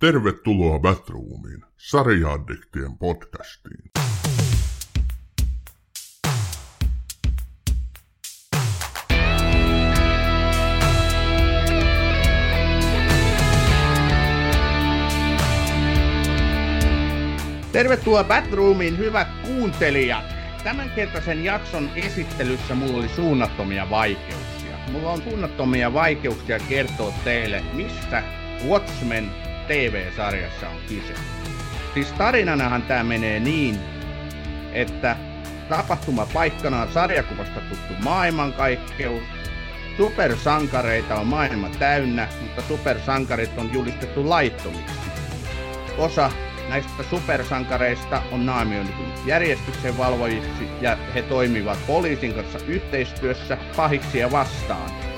Tervetuloa Batroomiin, sarjaaddiktien podcastiin. Tervetuloa Batroomiin, hyvät kuuntelijat. Tämänkertaisen jakson esittelyssä mulla oli suunnattomia vaikeuksia. Mulla on suunnattomia vaikeuksia kertoa teille, mistä Watchmen TV-sarjassa on kyse. Siis tarinanahan tämä menee niin, että tapahtuma paikkana on sarjakuvasta tuttu maailmankaikkeus, supersankareita on maailma täynnä, mutta supersankarit on julistettu laittomiksi. Osa näistä supersankareista on naamioitunut järjestyksen valvojiksi ja he toimivat poliisin kanssa yhteistyössä pahiksia vastaan.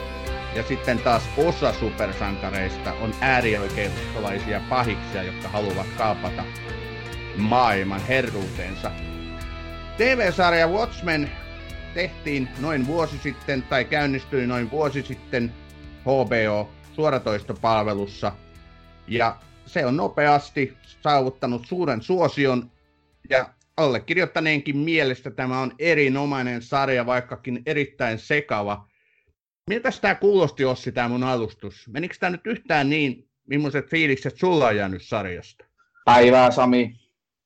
Ja sitten taas osa supersankareista on äärioikeistolaisia pahiksia, jotka haluavat kaapata maailman herruutensa. TV-sarja Watchmen tehtiin noin vuosi sitten, tai käynnistyi noin vuosi sitten HBO suoratoistopalvelussa. Ja se on nopeasti saavuttanut suuren suosion ja allekirjoittaneenkin mielestä tämä on erinomainen sarja, vaikkakin erittäin sekava. Miltä tämä kuulosti Ossi, tämä mun alustus? Menikö tämä nyt yhtään niin, millaiset fiilikset sulla on jäänyt sarjasta? Päivää Sami,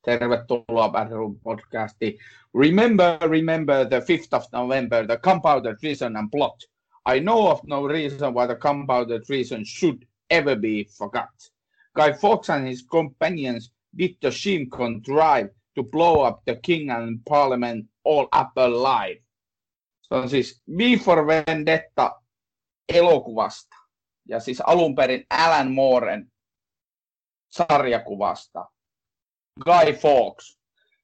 tervetuloa Battleroom podcastiin. Remember, remember the 5th of November, the compounded reason and plot. I know of no reason why the compounded reason should ever be forgot. Guy Fawkes and his companions did the shim contrive to blow up the king and parliament all up alive. Se on siis V for Vendetta elokuvasta ja siis alun perin Alan Mooren sarjakuvasta. Guy Fawkes.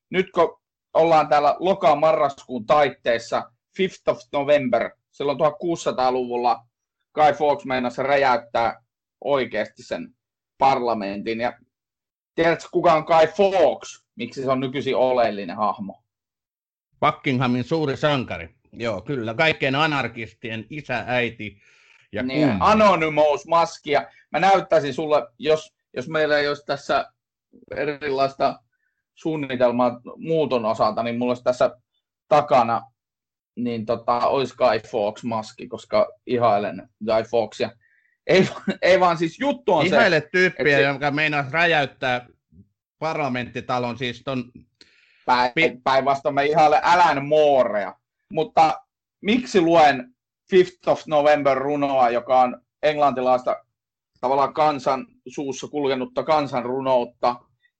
Nyt kun ollaan täällä loka-marraskuun taitteessa, 5th of November, silloin 1600-luvulla Guy Fawkes meinasi räjäyttää oikeasti sen parlamentin. Ja tiedätkö, kuka on Guy Fawkes? Miksi se on nykyisin oleellinen hahmo? Buckinghamin suuri sankari. Joo, kyllä. Kaikkien anarkistien isä, äiti ja niin. Anonymous maskia. Mä näyttäisin sulle, jos, jos meillä ei olisi tässä erilaista suunnitelmaa muuton osalta, niin mulla olisi tässä takana niin tota, olisi Guy Fawkes maski, koska ihailen Guy Fawkes. Ei, ei vaan siis juttu on Ihaile se... tyyppiä, se- joka meinaa räjäyttää parlamenttitalon, siis ton Päin, päinvastoin mä ihailen Alan Moorea. Mutta miksi luen 5th of November runoa, joka on englantilaista tavallaan kansan suussa kulkenutta kansanrunoutta,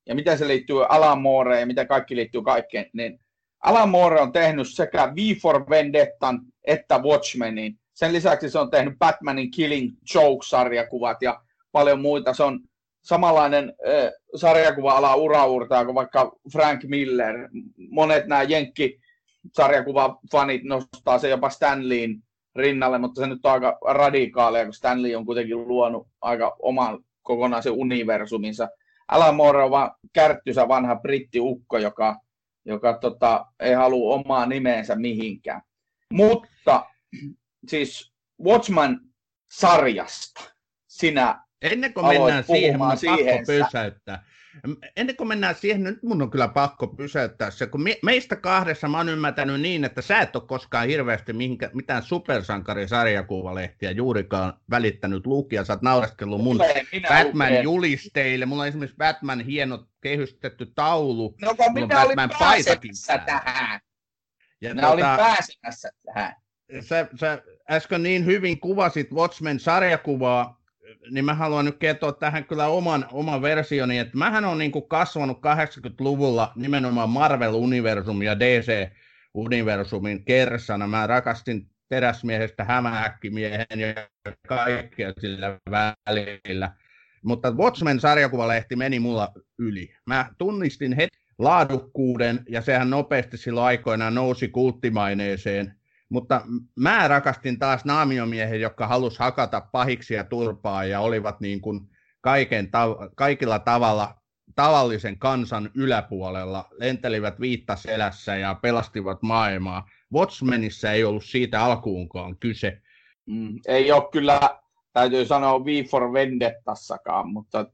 ja miten se liittyy Alan Mooreen ja miten kaikki liittyy kaikkeen, niin Alan Moore on tehnyt sekä V for Vendettan että Watchmenin. Sen lisäksi se on tehnyt Batmanin Killing Joke-sarjakuvat ja paljon muita. Se on samanlainen äh, sarjakuva-ala uraurtaa kuin vaikka Frank Miller. Monet nämä Jenkki sarjakuvafanit nostaa se jopa Stanleyin rinnalle, mutta se nyt on aika radikaalia, kun Stanley on kuitenkin luonut aika oman kokonaisen universuminsa. Alan Moore on vaan kärttysä vanha brittiukko, joka, joka tota, ei halua omaa nimeensä mihinkään. Mutta siis Watchman-sarjasta sinä Ennen kuin mennään siihen, pakko siihen, sä- pysäyttää. Ennen kuin mennään siihen, nyt mun on kyllä pakko pysäyttää se, kun me, meistä kahdessa mä oon ymmärtänyt niin, että sä et ole koskaan hirveästi mihinkä, mitään supersankarisarjakuvalehtiä juurikaan välittänyt lukia, sä oot naureskellut mun Olen minä Batman lukeen. julisteille, mulla on esimerkiksi Batman hieno kehystetty taulu, No mulla on minä olin Batman paitakin pääsemässä päällä. tähän. ja Minä olin tota, pääsemässä tähän. sä, sä äsken niin hyvin kuvasit Watchmen-sarjakuvaa, niin mä haluan nyt kertoa tähän kyllä oman, oman versioni, että mähän on niin kuin kasvanut 80-luvulla nimenomaan Marvel-universum ja DC-universumin kersana. Mä rakastin teräsmiehestä hämähäkkimiehen ja kaikkea sillä välillä. Mutta Watchmen-sarjakuvalehti meni mulla yli. Mä tunnistin heti laadukkuuden, ja sehän nopeasti silloin aikoinaan nousi kulttimaineeseen. Mutta mä rakastin taas naamiomiehen, jotka halus hakata pahiksia turpaa ja olivat niin kuin kaiken tav- kaikilla tavalla tavallisen kansan yläpuolella, lentelivät viitta selässä ja pelastivat maailmaa. Watchmenissa ei ollut siitä alkuunkaan kyse. Mm, ei ole kyllä, täytyy sanoa V for Vendettassakaan, mutta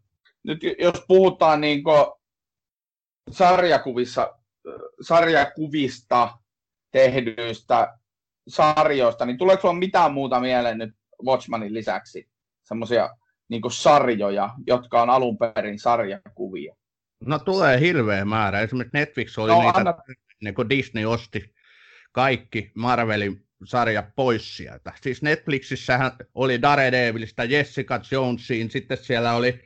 nyt jos puhutaan niin sarjakuvissa, sarjakuvista tehdyistä sarjoista, niin tuleeko sinulla mitään muuta mieleen nyt Watchmanin lisäksi? Semmoisia niin sarjoja, jotka on alun perin sarjakuvia. No tulee hirveä määrä. Esimerkiksi Netflix oli no, niitä, anna... niin kuin Disney osti kaikki Marvelin sarja pois sieltä. Siis Netflixissähän oli Daredevilistä, Jessica Jonesiin, sitten siellä oli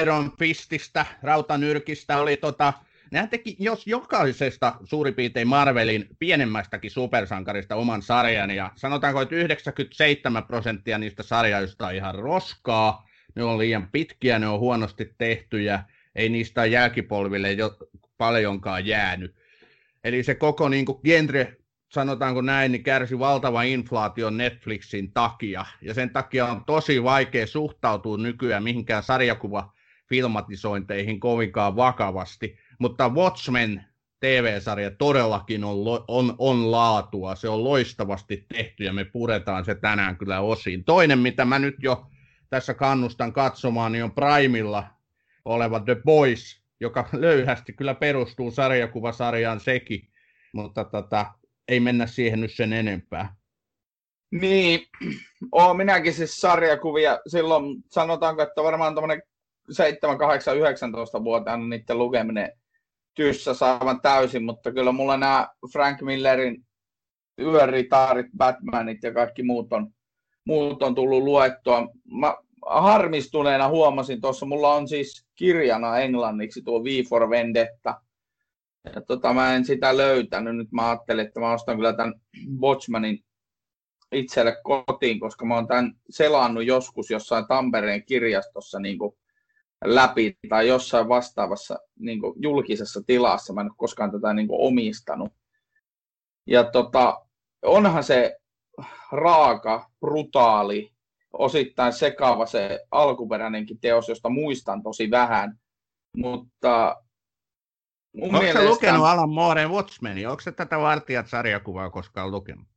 Iron Fististä, Rautanyrkistä, oli tota, Nehän teki, jos jokaisesta suurin piirtein Marvelin pienemmästäkin supersankarista oman sarjan, ja sanotaanko, että 97 prosenttia niistä sarjoista on ihan roskaa, ne on liian pitkiä, ne on huonosti tehtyjä, ei niistä jälkipolville jo paljonkaan jäänyt. Eli se koko niin kuin genre, sanotaanko näin, niin kärsi valtava inflaation Netflixin takia. Ja sen takia on tosi vaikea suhtautua nykyään mihinkään sarjakuva filmatisointeihin kovinkaan vakavasti. Mutta Watchmen TV-sarja todellakin on, on, on laatua, se on loistavasti tehty ja me puretaan se tänään kyllä osiin. Toinen, mitä mä nyt jo tässä kannustan katsomaan, niin on Primilla oleva The Boys, joka löyhästi kyllä perustuu sarjakuvasarjaan sekin, mutta tota, ei mennä siihen nyt sen enempää. Niin, oon minäkin siis sarjakuvia silloin, sanotaanko, että varmaan tuommoinen 7, 8, 19 vuotiaana niiden lukeminen tyssä saavan täysin, mutta kyllä mulla nämä Frank Millerin yöritaarit, Batmanit ja kaikki muut on, muut on tullut luettua. Mä harmistuneena huomasin tuossa, mulla on siis kirjana englanniksi tuo V for Vendetta. Ja tota, mä en sitä löytänyt. Nyt mä ajattelin, että mä ostan kyllä tämän Watchmanin itselle kotiin, koska mä oon tämän selannut joskus jossain Tampereen kirjastossa niin kuin läpi tai jossain vastaavassa niin kuin julkisessa tilassa. Mä en ole koskaan tätä niin kuin omistanut. Ja tota, onhan se raaka, brutaali, osittain sekaava se alkuperäinenkin teos, josta muistan tosi vähän. Mutta mun Onko mielestä... lukenut Alan Mooren Watchmenia? Onko se tätä Vartijat-sarjakuvaa koskaan lukenut?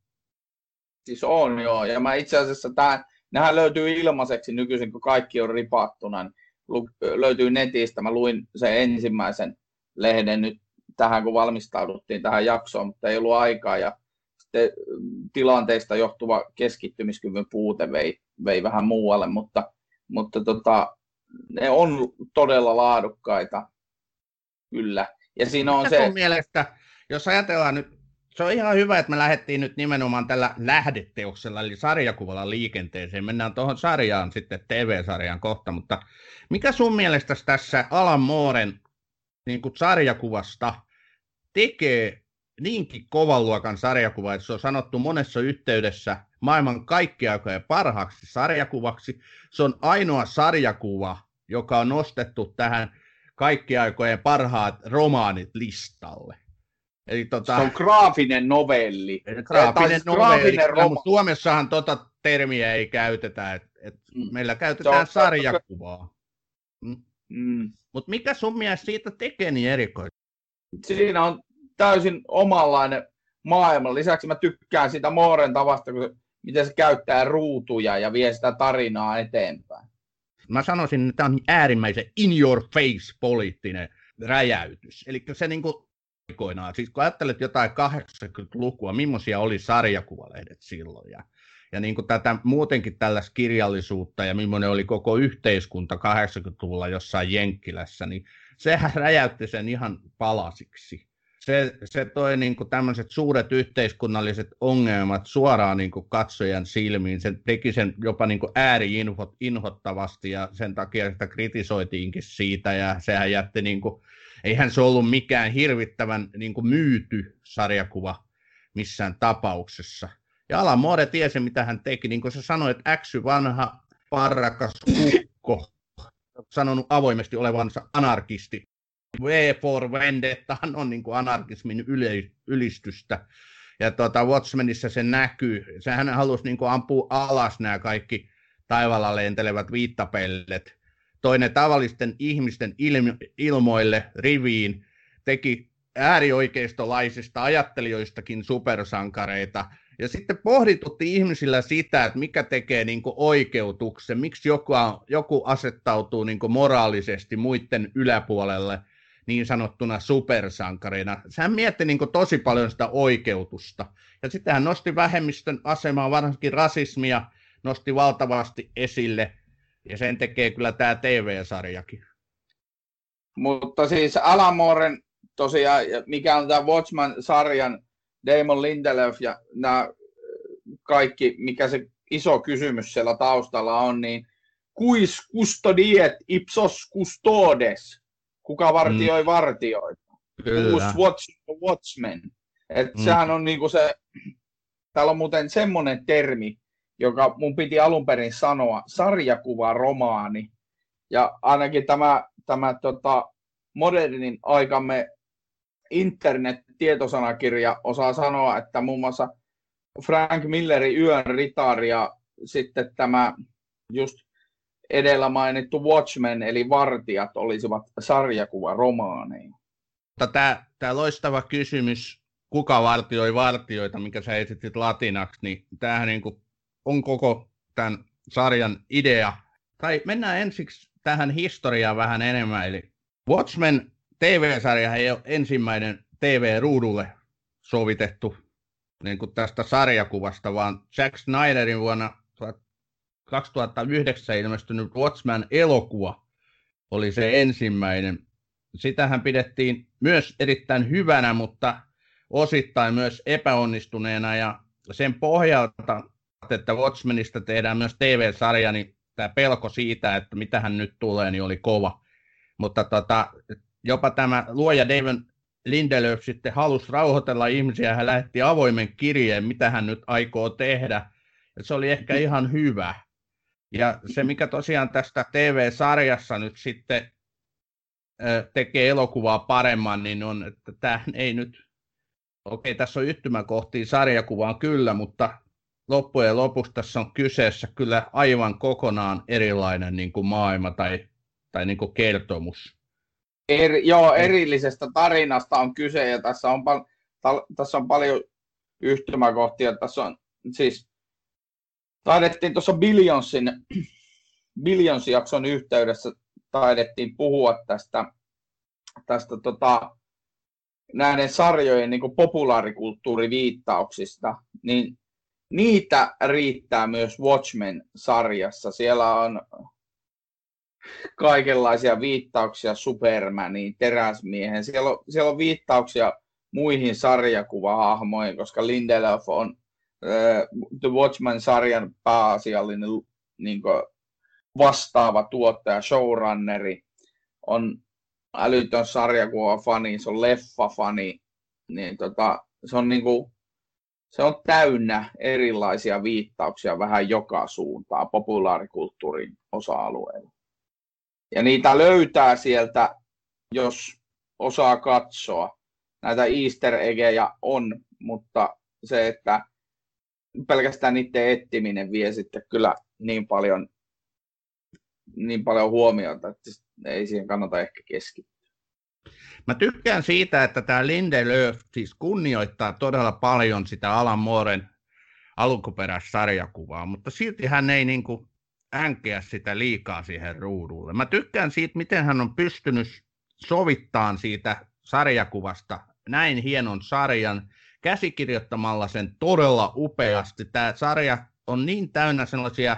Siis on joo, ja mä itse asiassa tämän, nehän löytyy ilmaiseksi nykyisin, kun kaikki on ripattuna, niin löytyy netistä. Mä luin sen ensimmäisen lehden nyt tähän, kun valmistauduttiin tähän jaksoon, mutta ei ollut aikaa ja sitten tilanteista johtuva keskittymiskyvyn puute vei, vei vähän muualle, mutta, mutta tota, ne on todella laadukkaita, kyllä. Ja siinä on Mitä se... mielestä, jos ajatellaan nyt se on ihan hyvä, että me lähdettiin nyt nimenomaan tällä lähdeteoksella, eli sarjakuvalla liikenteeseen. Mennään tuohon sarjaan sitten, TV-sarjaan kohta, mutta mikä sun mielestä tässä Alan Mooren niin kuin sarjakuvasta tekee niinkin kovan luokan sarjakuva, että se on sanottu monessa yhteydessä maailman kaikkiaikojen parhaaksi sarjakuvaksi. Se on ainoa sarjakuva, joka on nostettu tähän kaikkiaikojen parhaat romaanit listalle. Eli tota, se on graafinen novelli. Graafinen siis novelli, graafinen mutta Suomessahan tota termiä ei käytetä, et, et mm. meillä käytetään on, sarjakuvaa. Mm. Mm. Mutta mikä sun mielestä siitä tekee niin erikoista? Siinä on täysin omanlainen maailma. Lisäksi mä tykkään sitä Mooren tavasta, kun se, miten se käyttää ruutuja ja vie sitä tarinaa eteenpäin. Mä sanoisin, että tämä on äärimmäisen in your face poliittinen räjäytys. Eli se niinku aikoinaan, siis kun ajattelet jotain 80-lukua, millaisia oli sarjakuvalehdet silloin ja, ja niin kuin tätä muutenkin tällaista kirjallisuutta ja millainen oli koko yhteiskunta 80-luvulla jossain Jenkkilässä, niin sehän räjäytti sen ihan palasiksi. Se, se toi niin kuin tämmöiset suuret yhteiskunnalliset ongelmat suoraan niin kuin katsojan silmiin. Se teki sen jopa niin kuin ääri-inhottavasti ja sen takia sitä kritisoitiinkin siitä ja sehän jätti niin kuin eihän se ollut mikään hirvittävän niin kuin myyty sarjakuva missään tapauksessa. Ja Alan Moore tiesi, mitä hän teki. Niin kuin sä sanoit, äksy vanha parrakas kukko, sanonut avoimesti olevansa anarkisti. V for Vendetta on niin kuin anarkismin ylistystä. Ja tuota, Watchmenissa se näkyy. Sehän halusi niin kuin ampua alas nämä kaikki taivaalla lentelevät viittapellet toinen tavallisten ihmisten ilmoille riviin, teki äärioikeistolaisista ajattelijoistakin supersankareita, Ja sitten pohditutti ihmisillä sitä, että mikä tekee niin oikeutuksen, miksi joku, joku asettautuu niin moraalisesti muiden yläpuolelle niin sanottuna supersankarina. Hän mietti niin tosi paljon sitä oikeutusta. Ja sitten hän nosti vähemmistön asemaa, varsinkin rasismia, nosti valtavasti esille, ja sen tekee kyllä tämä TV-sarjakin. Mutta siis Alamoren tosiaan, mikä on tämä Watchman-sarjan Damon Lindelöf ja nämä kaikki, mikä se iso kysymys siellä taustalla on, niin kuis custodiet ipsos custodes, kuka vartioi mm. vartioita, Kyllä. watch watchmen. Et mm. Sehän on niinku se, täällä on muuten semmoinen termi, joka mun piti alun perin sanoa, sarjakuva romaani. Ja ainakin tämä, tämä tota, modernin aikamme internet-tietosanakirja osaa sanoa, että muun muassa Frank Millerin Yön ritari ja sitten tämä just edellä mainittu Watchmen eli Vartijat olisivat sarjakuvaromaaneja. Tämä, tämä loistava kysymys, kuka vartioi vartioita, mikä sä esitit latinaksi, niin tämähän niin kuin on koko tämän sarjan idea. Tai mennään ensiksi tähän historiaan vähän enemmän. Eli Watchmen TV-sarja ei ole ensimmäinen TV-ruudulle sovitettu niin kuin tästä sarjakuvasta, vaan Jack Snyderin vuonna 2009 ilmestynyt Watchmen-elokuva oli se ensimmäinen. Sitähän pidettiin myös erittäin hyvänä, mutta osittain myös epäonnistuneena ja sen pohjalta, että Watchmenista tehdään myös TV-sarja, niin tämä pelko siitä, että mitä hän nyt tulee, niin oli kova. Mutta tota, jopa tämä luoja David Lindelöf sitten halusi rauhoitella ihmisiä, hän lähetti avoimen kirjeen, mitä hän nyt aikoo tehdä. Se oli ehkä ihan hyvä. Ja se, mikä tosiaan tästä TV-sarjassa nyt sitten tekee elokuvaa paremman, niin on, että tämä ei nyt, okei tässä on yhtymäkohtia sarjakuvaan kyllä, mutta loppujen lopuksi tässä on kyseessä kyllä aivan kokonaan erilainen niin kuin maailma tai, tai niin kuin kertomus. Er, joo, erillisestä tarinasta on kyse ja tässä on, pal- ta- tässä on paljon yhtymäkohtia. Tässä on siis, taidettiin tuossa Billionsin, Billions-jakson yhteydessä taidettiin puhua tästä, tästä tota, näiden sarjojen niin populaarikulttuuriviittauksista, niin niitä riittää myös Watchmen-sarjassa. Siellä on kaikenlaisia viittauksia Supermaniin, Teräsmiehen. Siellä on, siellä on viittauksia muihin sarjakuvahahmoihin, koska Lindelof on äh, The Watchmen-sarjan pääasiallinen niin kuin, vastaava tuottaja, showrunneri, on älytön sarjakuva-fani, se on leffa-fani, niin tota, se on niin kuin, se on täynnä erilaisia viittauksia vähän joka suuntaan populaarikulttuurin osa-alueella. Ja niitä löytää sieltä, jos osaa katsoa. Näitä easter eggejä on, mutta se, että pelkästään niiden etsiminen vie sitten kyllä niin paljon, niin paljon huomiota, että ei siihen kannata ehkä keskittyä. Mä tykkään siitä, että tämä Lindelöf siis kunnioittaa todella paljon sitä Alan Mooren alkuperäissarjakuvaa, mutta silti hän ei niin kuin änkeä sitä liikaa siihen ruudulle. Mä tykkään siitä, miten hän on pystynyt sovittaan siitä sarjakuvasta näin hienon sarjan, käsikirjoittamalla sen todella upeasti. Tämä sarja on niin täynnä sellaisia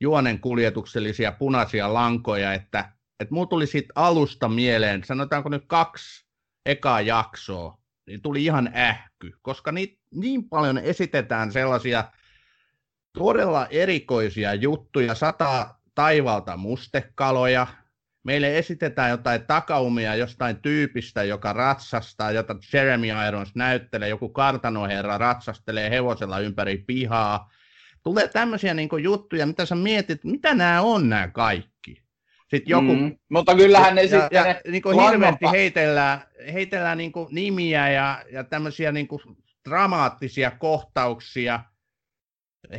juonen kuljetuksellisia punaisia lankoja, että, että mulla tuli siitä alusta mieleen, sanotaanko nyt kaksi ekaa jaksoa, niin tuli ihan ähky, koska niin, niin paljon esitetään sellaisia todella erikoisia juttuja, sata taivalta mustekaloja, meille esitetään jotain takaumia jostain tyypistä, joka ratsastaa, jota Jeremy Irons näyttelee, joku kartanoherra ratsastelee hevosella ympäri pihaa. Tulee tämmöisiä niin juttuja, mitä sä mietit, mitä nämä on nämä kaikki. Sitten joku, mm, mutta kyllähän ne sitten ja, ja, niin hirveästi heitellään, heitellään niin nimiä ja, ja tämmöisiä niin dramaattisia kohtauksia –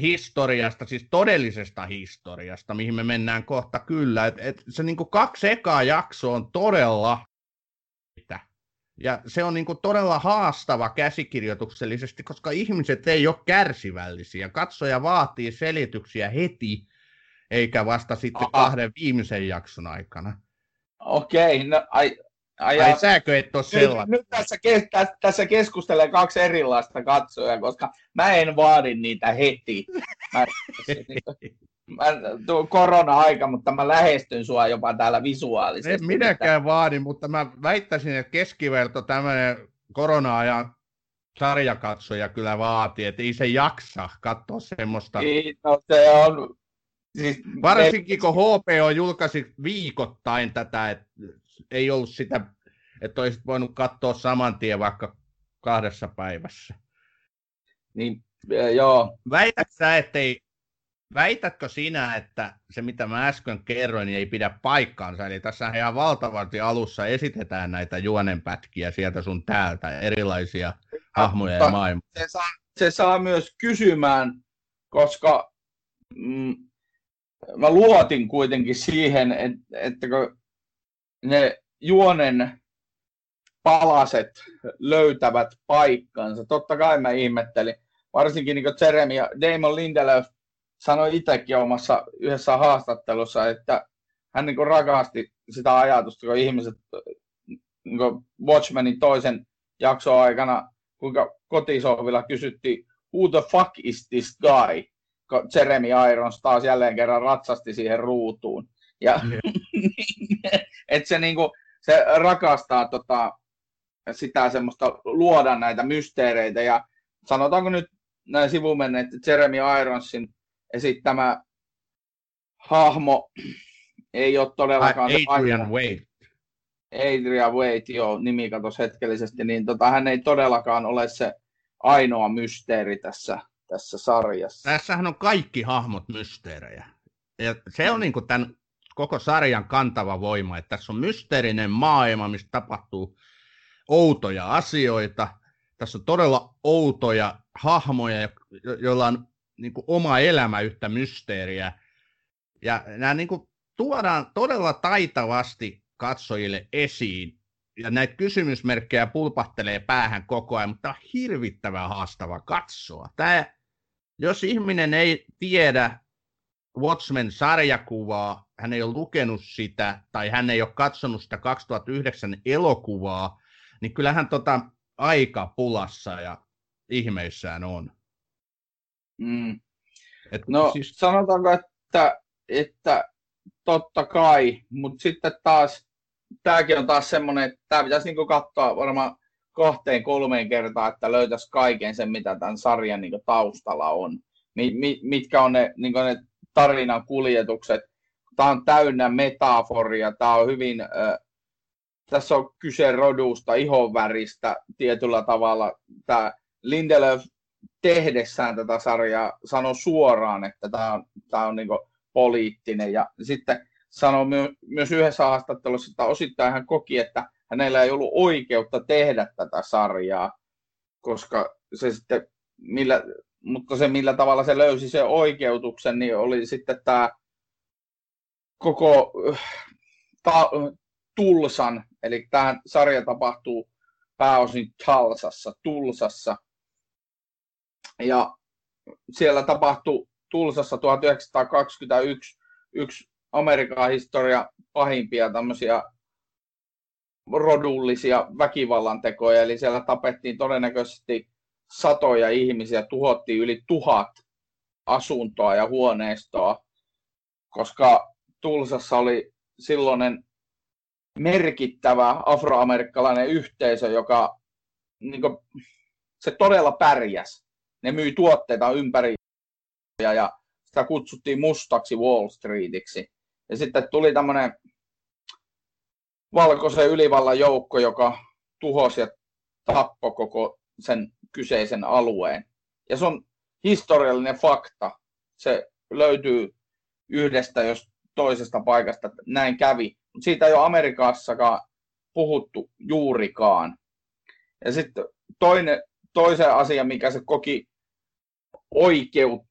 historiasta, siis todellisesta historiasta, mihin me mennään kohta kyllä. Et, et se niin kaksi ekaa jaksoa on todella Ja se on niin kuin todella haastava käsikirjoituksellisesti, koska ihmiset ei ole kärsivällisiä. Katsoja vaatii selityksiä heti, eikä vasta sitten Aha. kahden viimeisen jakson aikana. Okei, no ai, ai, ai sääkö et ole sellainen? Nyt, nyt tässä, tässä, tässä keskustelee kaksi erilaista katsojaa, koska mä en vaadi niitä heti. Mä, mä, korona-aika, mutta mä lähestyn sua jopa täällä visuaalisesti. En minäkään vaadi, mutta mä väittäisin, että keskiverto tämmöinen korona-ajan sarjakatsoja kyllä vaatii, että ei se jaksa katsoa semmoista. Niin, no se on... Siis Varsinkin kun HBO julkaisi viikoittain tätä, että ei ollut sitä, että olisit voinut katsoa saman tien vaikka kahdessa päivässä. Niin, joo. Väitätkö sä, ettei väitätkö sinä, että se mitä mä äsken kerroin niin ei pidä paikkaansa? Eli tässä ihan valtavasti alussa esitetään näitä juonenpätkiä sieltä sun täältä, erilaisia hahmoja ja maailmaa. Se saa, se saa myös kysymään, koska mm, mä luotin kuitenkin siihen, että, että kun ne juonen palaset löytävät paikkansa. Totta kai mä ihmettelin, varsinkin niin Jeremy ja Damon Lindelöf sanoi itsekin omassa yhdessä haastattelussa, että hän niin rakasti sitä ajatusta, kun ihmiset niin Watchmenin toisen jakson aikana, kuinka kotisovilla kysyttiin, who the fuck is this guy? Kun Jeremy Irons taas jälleen kerran ratsasti siihen ruutuun. Ja, että se, niin kuin, se rakastaa tota, sitä semmoista luoda näitä mysteereitä ja sanotaanko nyt näin sivumennen, että Jeremy Ironsin esittämä hahmo ei ole todellakaan... Adrian Wade. Adrian Wade, joo, nimi katosi hetkellisesti, niin tota, hän ei todellakaan ole se ainoa mysteeri tässä, tässä sarjassa. Tässähän on kaikki hahmot mysteerejä. Ja se on niin kuin tämän koko sarjan kantava voima, että tässä on mysteerinen maailma, missä tapahtuu outoja asioita. Tässä on todella outoja hahmoja, joilla on niin kuin oma elämä yhtä mysteeriä. Ja nämä niin kuin tuodaan todella taitavasti katsojille esiin. Ja näitä kysymysmerkkejä pulpahtelee päähän koko ajan, mutta on hirvittävän haastava katsoa. Tämä, jos ihminen ei tiedä Watchmen-sarjakuvaa, hän ei ole lukenut sitä, tai hän ei ole katsonut sitä 2009 elokuvaa, niin kyllähän tota aika pulassa ja ihmeissään on. Mm. Et no siis... sanotaanko, että, että totta kai, mutta sitten taas tämäkin on taas semmoinen, että tämä pitäisi niinku katsoa varmaan kahteen kolmeen kertaan, että löytäisi kaiken sen, mitä tämän sarjan niinku taustalla on. Mi, mi, mitkä on ne, niinku ne tarinan kuljetukset. Tämä on täynnä metaforia, tämä on hyvin, äh, tässä on kyse rodusta, ihonväristä tietyllä tavalla. Tämä Lindelöf tehdessään tätä sarjaa sanoi suoraan, että tämä on, tämä on niin poliittinen. Ja sitten sanoi my- myös yhdessä haastattelussa, että osittain hän koki, että hänellä ei ollut oikeutta tehdä tätä sarjaa, koska se sitten, millä, mutta se millä tavalla se löysi sen oikeutuksen, niin oli sitten tämä koko ta, Tulsan, eli tämä sarja tapahtuu pääosin Talsassa, Tulsassa, ja siellä tapahtui Tulsassa 1921 yksi Amerikan historia pahimpia tämmöisiä rodullisia väkivallantekoja, eli siellä tapettiin todennäköisesti satoja ihmisiä, tuhottiin yli tuhat asuntoa ja huoneistoa, koska Tulsassa oli silloinen merkittävä afroamerikkalainen yhteisö, joka niin kuin, se todella pärjäs ne myi tuotteita ympäri ja sitä kutsuttiin mustaksi Wall Streetiksi. Ja sitten tuli tämmöinen valkoisen ylivallan joukko, joka tuhosi ja tappoi koko sen kyseisen alueen. Ja se on historiallinen fakta. Se löytyy yhdestä jos toisesta paikasta, näin kävi. Siitä ei ole Amerikassakaan puhuttu juurikaan. Ja sitten toinen, toisen asia, mikä se koki oikeut,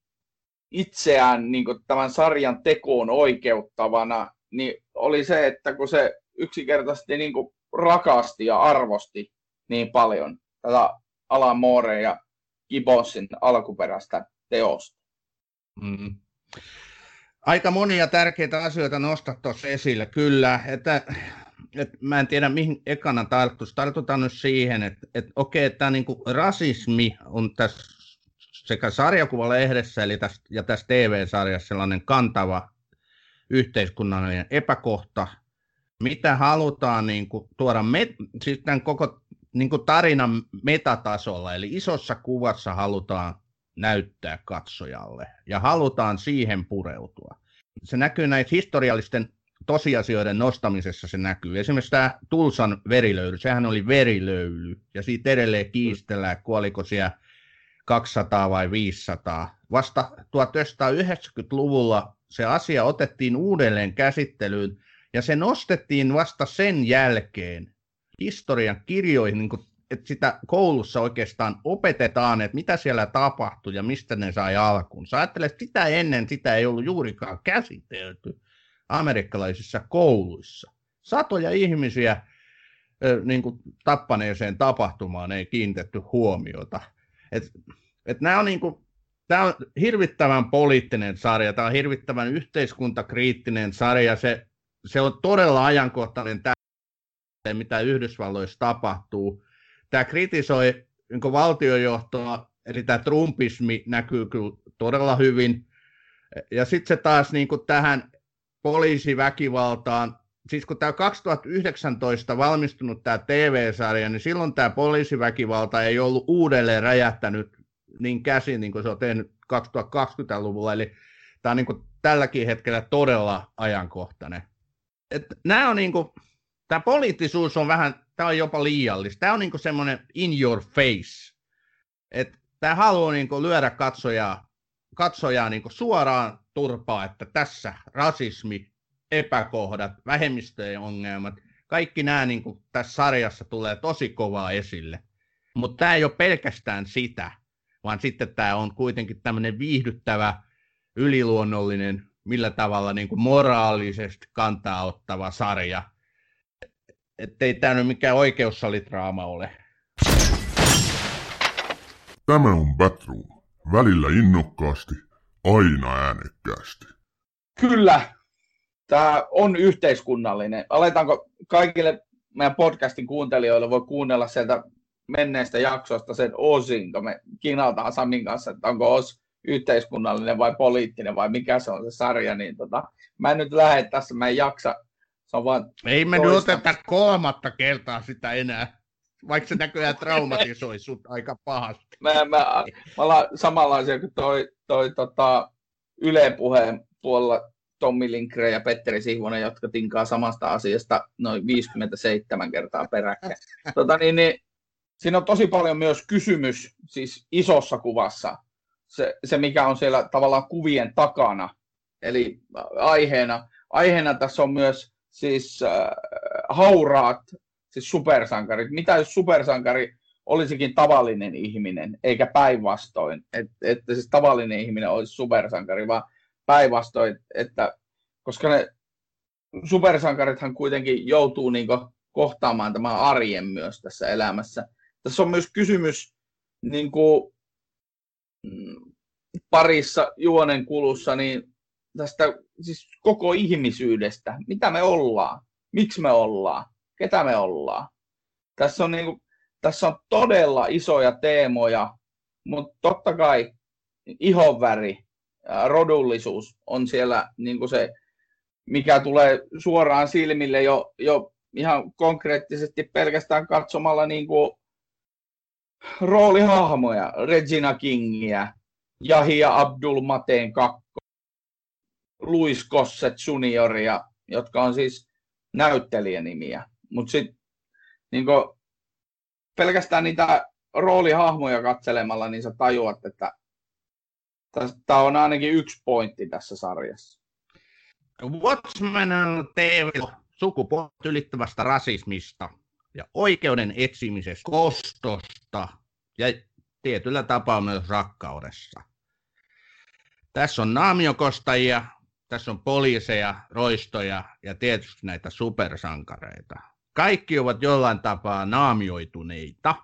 itseään niin tämän sarjan tekoon oikeuttavana, niin oli se, että kun se yksinkertaisesti niin rakasti ja arvosti niin paljon tätä Alan Moore ja Gibbonsin alkuperäistä teosta. Mm. Aika monia tärkeitä asioita nostat tuossa esille, kyllä. Että, että mä en tiedä, mihin ekana tarttuisi. Tartutaan nyt siihen, että, että okei, tämä niin rasismi on tässä sekä sarjakuvalehdessä eli tässä, ja tässä TV-sarjassa sellainen kantava yhteiskunnallinen epäkohta, mitä halutaan niin kuin, tuoda met, siis tämän koko niin kuin tarinan metatasolla, eli isossa kuvassa halutaan näyttää katsojalle ja halutaan siihen pureutua. Se näkyy näitä historiallisten tosiasioiden nostamisessa se näkyy. Esimerkiksi tämä Tulsan verilöyly, sehän oli verilöyly, ja siitä edelleen kiistellään, kuoliko siellä 200 vai 500. Vasta 1990-luvulla se asia otettiin uudelleen käsittelyyn, ja se nostettiin vasta sen jälkeen historian kirjoihin, niin kuin, että sitä koulussa oikeastaan opetetaan, että mitä siellä tapahtui ja mistä ne sai alkuun. Sä että sitä ennen sitä ei ollut juurikaan käsitelty amerikkalaisissa kouluissa. Satoja ihmisiä niin kuin tappaneeseen tapahtumaan ei kiinnitetty huomiota. Et, et nämä on niin kuin, tämä on hirvittävän poliittinen sarja, tämä on hirvittävän yhteiskuntakriittinen sarja, se, se on todella ajankohtainen tämä, mitä Yhdysvalloissa tapahtuu. Tämä kritisoi niin valtiojohtoa, eli tämä trumpismi näkyy kyllä todella hyvin. Ja sitten se taas niin kuin tähän poliisiväkivaltaan, siis kun tämä 2019 valmistunut tämä TV-sarja, niin silloin tämä poliisiväkivalta ei ollut uudelleen räjähtänyt niin käsin, niin kuin se on tehnyt 2020-luvulla, eli tämä on niin kuin tälläkin hetkellä todella ajankohtainen. Et nämä on niin kuin, tämä poliittisuus on vähän, tämä on jopa liiallista. Tämä on niin kuin semmoinen in your face. että tämä haluaa niin kuin lyödä katsojaa, katsojaa niin kuin suoraan turpaa, että tässä rasismi, epäkohdat, vähemmistöjen ongelmat, kaikki nämä niin kuin tässä sarjassa tulee tosi kovaa esille. Mutta tämä ei ole pelkästään sitä, vaan sitten tämä on kuitenkin tämmöinen viihdyttävä, yliluonnollinen, millä tavalla niin kuin moraalisesti kantaa ottava sarja. Että ei tämä nyt mikään oikeussalitraama ole. Tämä on Batroom. Välillä innokkaasti, aina äänekkäästi. Kyllä, tämä on yhteiskunnallinen. Aletaanko kaikille meidän podcastin kuuntelijoille voi kuunnella sieltä menneistä jaksoista sen osin, kun me kinataan Samin kanssa, että onko os yhteiskunnallinen vai poliittinen vai mikä se on se sarja, niin tota, mä en nyt lähde tässä, mä en jaksa. Se on vaan Ei me nyt oteta kolmatta kertaa sitä enää, vaikka se näköjään traumatisoi sut aika pahasti. Mä, mä, mä, ollaan samanlaisia kuin toi, toi tota, Yle puheen puolella Tommi Linkre ja Petteri Sihvonen, jotka tinkaa samasta asiasta noin 57 kertaa peräkkäin. Tota, niin, niin, siinä on tosi paljon myös kysymys siis isossa kuvassa, se, se mikä on siellä tavallaan kuvien takana. Eli aiheena, aiheena tässä on myös siis äh, hauraat, siis supersankarit. Mitä jos supersankari olisikin tavallinen ihminen, eikä päinvastoin, että, että siis tavallinen ihminen olisi supersankari, vaan päinvastoin, että koska ne supersankarithan kuitenkin joutuu niin kohtaamaan tämän arjen myös tässä elämässä. Tässä on myös kysymys niin kuin, parissa juonen kulussa niin tästä siis koko ihmisyydestä. Mitä me ollaan? Miksi me ollaan? Ketä me ollaan? Tässä on, niin kuin, tässä on todella isoja teemoja, mutta totta kai ihonväri, rodullisuus on siellä niin kuin se, mikä tulee suoraan silmille jo, jo ihan konkreettisesti pelkästään katsomalla niin kuin roolihahmoja, Regina Kingiä, Jahia Abdul Mateen kakko, Louis Gossett junioria, jotka on siis näyttelijänimiä. Mutta sitten niin pelkästään niitä roolihahmoja katselemalla, niin sä tajuat, että tämä on ainakin yksi pointti tässä sarjassa. Watchmen on TV sukupuolet ylittävästä rasismista ja oikeuden etsimisestä, kostosta ja tietyllä tapaa myös rakkaudessa. Tässä on naamiokostajia, tässä on poliiseja, roistoja ja tietysti näitä supersankareita. kaikki ovat jollain tapaa naamioituneita.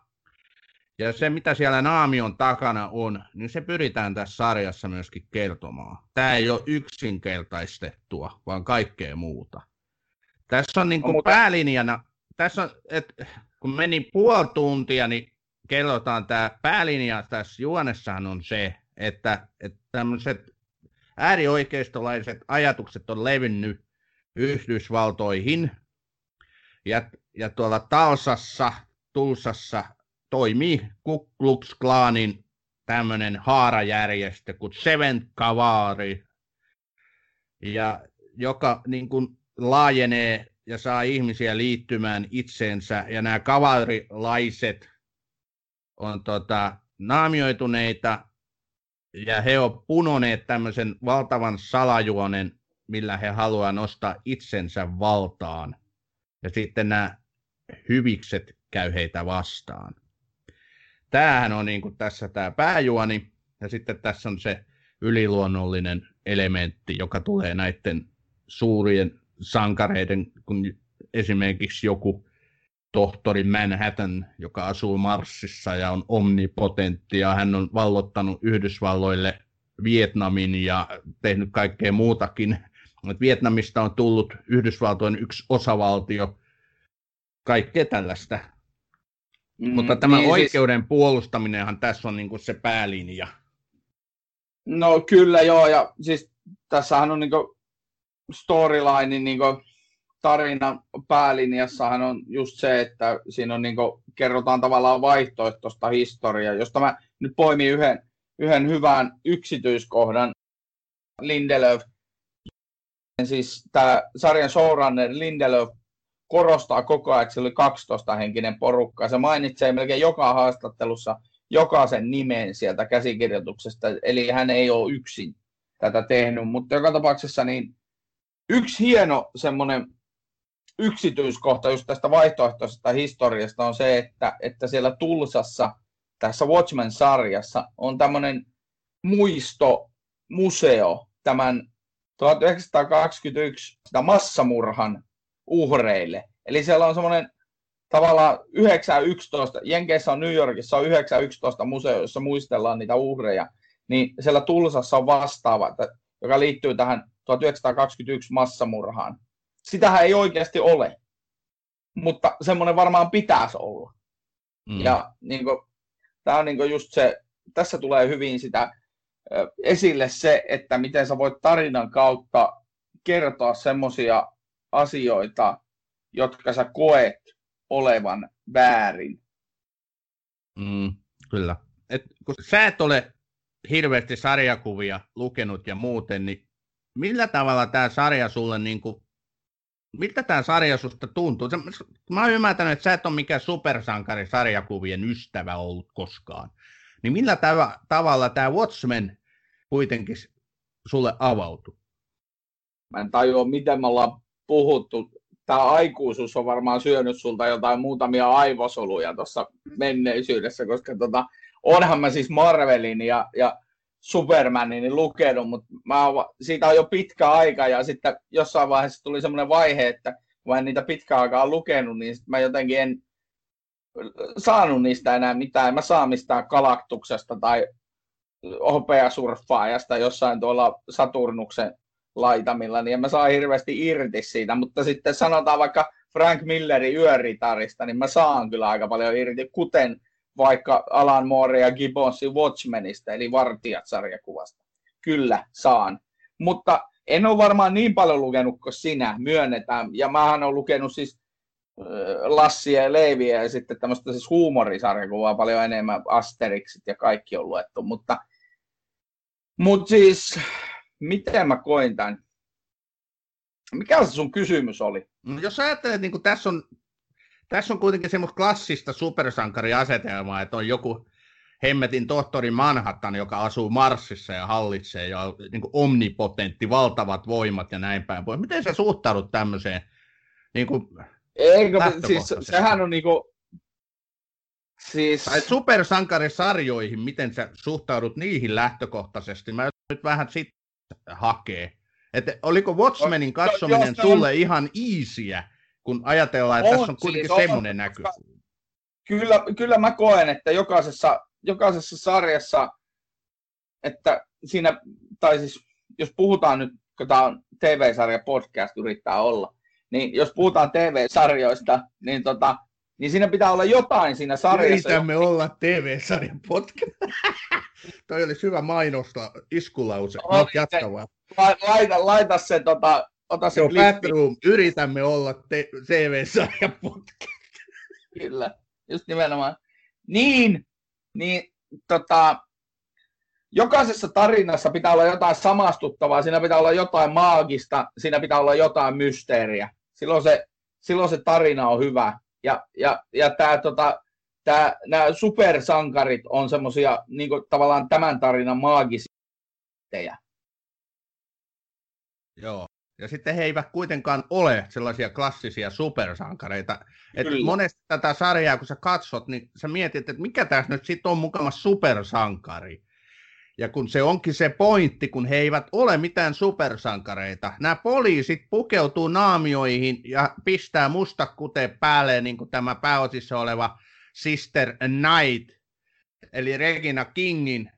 Ja se, mitä siellä naamion takana on, niin se pyritään tässä sarjassa myöskin kertomaan. Tämä ei ole yksinkertaistettua, vaan kaikkea muuta. Tässä on niin kuin no, mutta... päälinjana, tässä on, että kun meni puoli tuntia, niin kerrotaan tämä päälinja tässä juonessahan on se, että, että tämmöiset äärioikeistolaiset ajatukset on levinnyt Yhdysvaltoihin, ja, ja tuolla Talsassa, Tulsassa toimii Ku Klux Klanin tämmöinen haarajärjestö kuin Seven Kavari, ja joka niin kuin, laajenee ja saa ihmisiä liittymään itseensä, ja nämä kavarilaiset on tota, naamioituneita, ja he ovat punoneet tämmöisen valtavan salajuonen, millä he haluaa nostaa itsensä valtaan. Ja sitten nämä hyvikset käy heitä vastaan. Tämähän on niin kuin tässä tämä pääjuoni, ja sitten tässä on se yliluonnollinen elementti, joka tulee näiden suurien sankareiden, kun esimerkiksi joku tohtori Manhattan, joka asuu Marsissa ja on omnipotentti, ja hän on vallottanut Yhdysvalloille Vietnamin ja tehnyt kaikkea muutakin. Vietnamista on tullut Yhdysvaltojen yksi osavaltio, kaikkea tällaista. Mm, Mutta tämä niin, siis- oikeuden siis... puolustaminenhan tässä on niin kuin se päälinja. No kyllä joo, ja siis tässähän on niin storyline, niin kuin tarinan päälinjassahan on just se, että siinä on niin kuin, kerrotaan tavallaan vaihtoehtoista historiaa, josta mä nyt poimin yhden, yhden hyvän yksityiskohdan. Lindelöf, siis tämä sarjan showrunner Lindelöf korostaa koko ajan, että se oli 12-henkinen porukka. Se mainitsee melkein joka haastattelussa jokaisen nimen sieltä käsikirjoituksesta, eli hän ei ole yksin tätä tehnyt, mutta joka tapauksessa niin yksi hieno semmoinen yksityiskohta just tästä vaihtoehtoisesta historiasta on se, että, että siellä Tulsassa tässä Watchmen-sarjassa on tämmöinen muistomuseo tämän 1921 massamurhan uhreille. Eli siellä on semmoinen tavallaan 911, Jenkeissä on New Yorkissa on 911 museo, jossa muistellaan niitä uhreja, niin siellä Tulsassa on vastaava, joka liittyy tähän 1921 massamurhaan sitähän ei oikeasti ole. Mutta semmoinen varmaan pitäisi olla. Mm. Ja niin kuin, tämä on niin kuin just se, tässä tulee hyvin sitä esille se, että miten sä voit tarinan kautta kertoa semmoisia asioita, jotka sä koet olevan väärin. Mm, kyllä. Et, kun sä et ole hirveästi sarjakuvia lukenut ja muuten, niin millä tavalla tämä sarja sulle niin kuin miltä tämä sarja susta tuntuu? Mä oon ymmärtänyt, että sä et ole mikään supersankari sarjakuvien ystävä ollut koskaan. Niin millä tav- tavalla tämä Watchmen kuitenkin sulle avautui? Mä en tajua, miten me ollaan puhuttu. Tämä aikuisuus on varmaan syönyt sulta jotain muutamia aivosoluja tuossa menneisyydessä, koska tota, onhan mä siis Marvelin ja, ja Supermanin niin lukenut, mutta mä oon, siitä on jo pitkä aika ja sitten jossain vaiheessa tuli semmoinen vaihe, että kun en niitä pitkä aikaa lukenut, niin mä jotenkin en saanut niistä enää mitään. Mä saa mistään kalaktuksesta tai hopeasurffaajasta jossain tuolla Saturnuksen laitamilla, niin en mä saa hirveästi irti siitä, mutta sitten sanotaan vaikka Frank Millerin yöritarista, niin mä saan kyllä aika paljon irti, kuten vaikka Alan Moore ja Gibbonsin Watchmenista, eli Vartijat-sarjakuvasta. Kyllä, saan. Mutta en ole varmaan niin paljon lukenut kuin sinä, myönnetään. Ja mähän olen lukenut siis Lassia ja Leiviä ja sitten tämmöistä siis huumorisarjakuvaa paljon enemmän, Asterixit ja kaikki on luettu, mutta, mutta siis miten mä koin tämän? Mikä se sun kysymys oli? No, jos ajattelet, niin tässä on tässä on kuitenkin semmoista klassista supersankariasetelmaa, että on joku hemmetin tohtori Manhattan, joka asuu Marsissa ja hallitsee ja on niin kuin omnipotentti, valtavat voimat ja näin päin pois. Miten sä suhtaudut tämmöiseen niin kuin Eikö, siis sehän on niinku, siis... Tai supersankarisarjoihin, miten sä suhtaudut niihin lähtökohtaisesti? Mä nyt vähän sitten hakee. Että oliko Watchmenin katsominen sulle ihan iisiä, kun ajatellaan, että on, tässä on kuitenkin siis semmoinen näky. Kyllä, kyllä mä koen, että jokaisessa, jokaisessa sarjassa, että siinä, tai siis jos puhutaan nyt, kun tämä on TV-sarja podcast yrittää olla, niin jos puhutaan TV-sarjoista, niin, tota, niin siinä pitää olla jotain siinä sarjassa. Yritämme jo... olla TV-sarjan podcast. Toi olisi hyvä mainosta, iskulause. No, vaan. Laita, laita se, tota, ota se Joo, bathroom, yritämme olla te- podcast. Kyllä, just nimenomaan. Niin, niin tota, jokaisessa tarinassa pitää olla jotain samastuttavaa, siinä pitää olla jotain maagista, siinä pitää olla jotain mysteeriä. Silloin se, silloin se tarina on hyvä. Ja, ja, ja tämä tota, tää, nämä supersankarit on semmoisia niin tavallaan tämän tarinan maagisia. Joo. Ja sitten he eivät kuitenkaan ole sellaisia klassisia supersankareita. Et monesti tätä sarjaa, kun sä katsot, niin sä mietit, että mikä tässä nyt sitten on mukana supersankari. Ja kun se onkin se pointti, kun he eivät ole mitään supersankareita. Nämä poliisit pukeutuu naamioihin ja pistää mustakuteen päälle, niin kuin tämä pääosissa oleva Sister Knight, eli Regina Kingin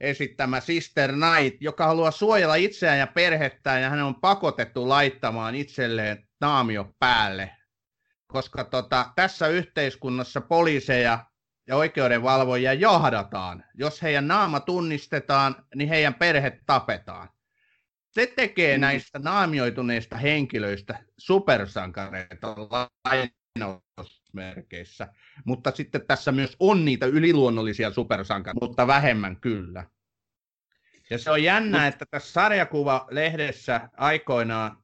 esittämä Sister Knight, joka haluaa suojella itseään ja perhettään, ja hän on pakotettu laittamaan itselleen naamio päälle. Koska tota, tässä yhteiskunnassa poliiseja ja oikeudenvalvojia johdataan. Jos heidän naama tunnistetaan, niin heidän perhe tapetaan. Se tekee mm. näistä naamioituneista henkilöistä supersankareita lainausmerkeissä. Mutta sitten tässä myös on niitä yliluonnollisia supersankareita, mutta vähemmän kyllä. Ja se on jännä, että tässä sarjakuva-lehdessä aikoinaan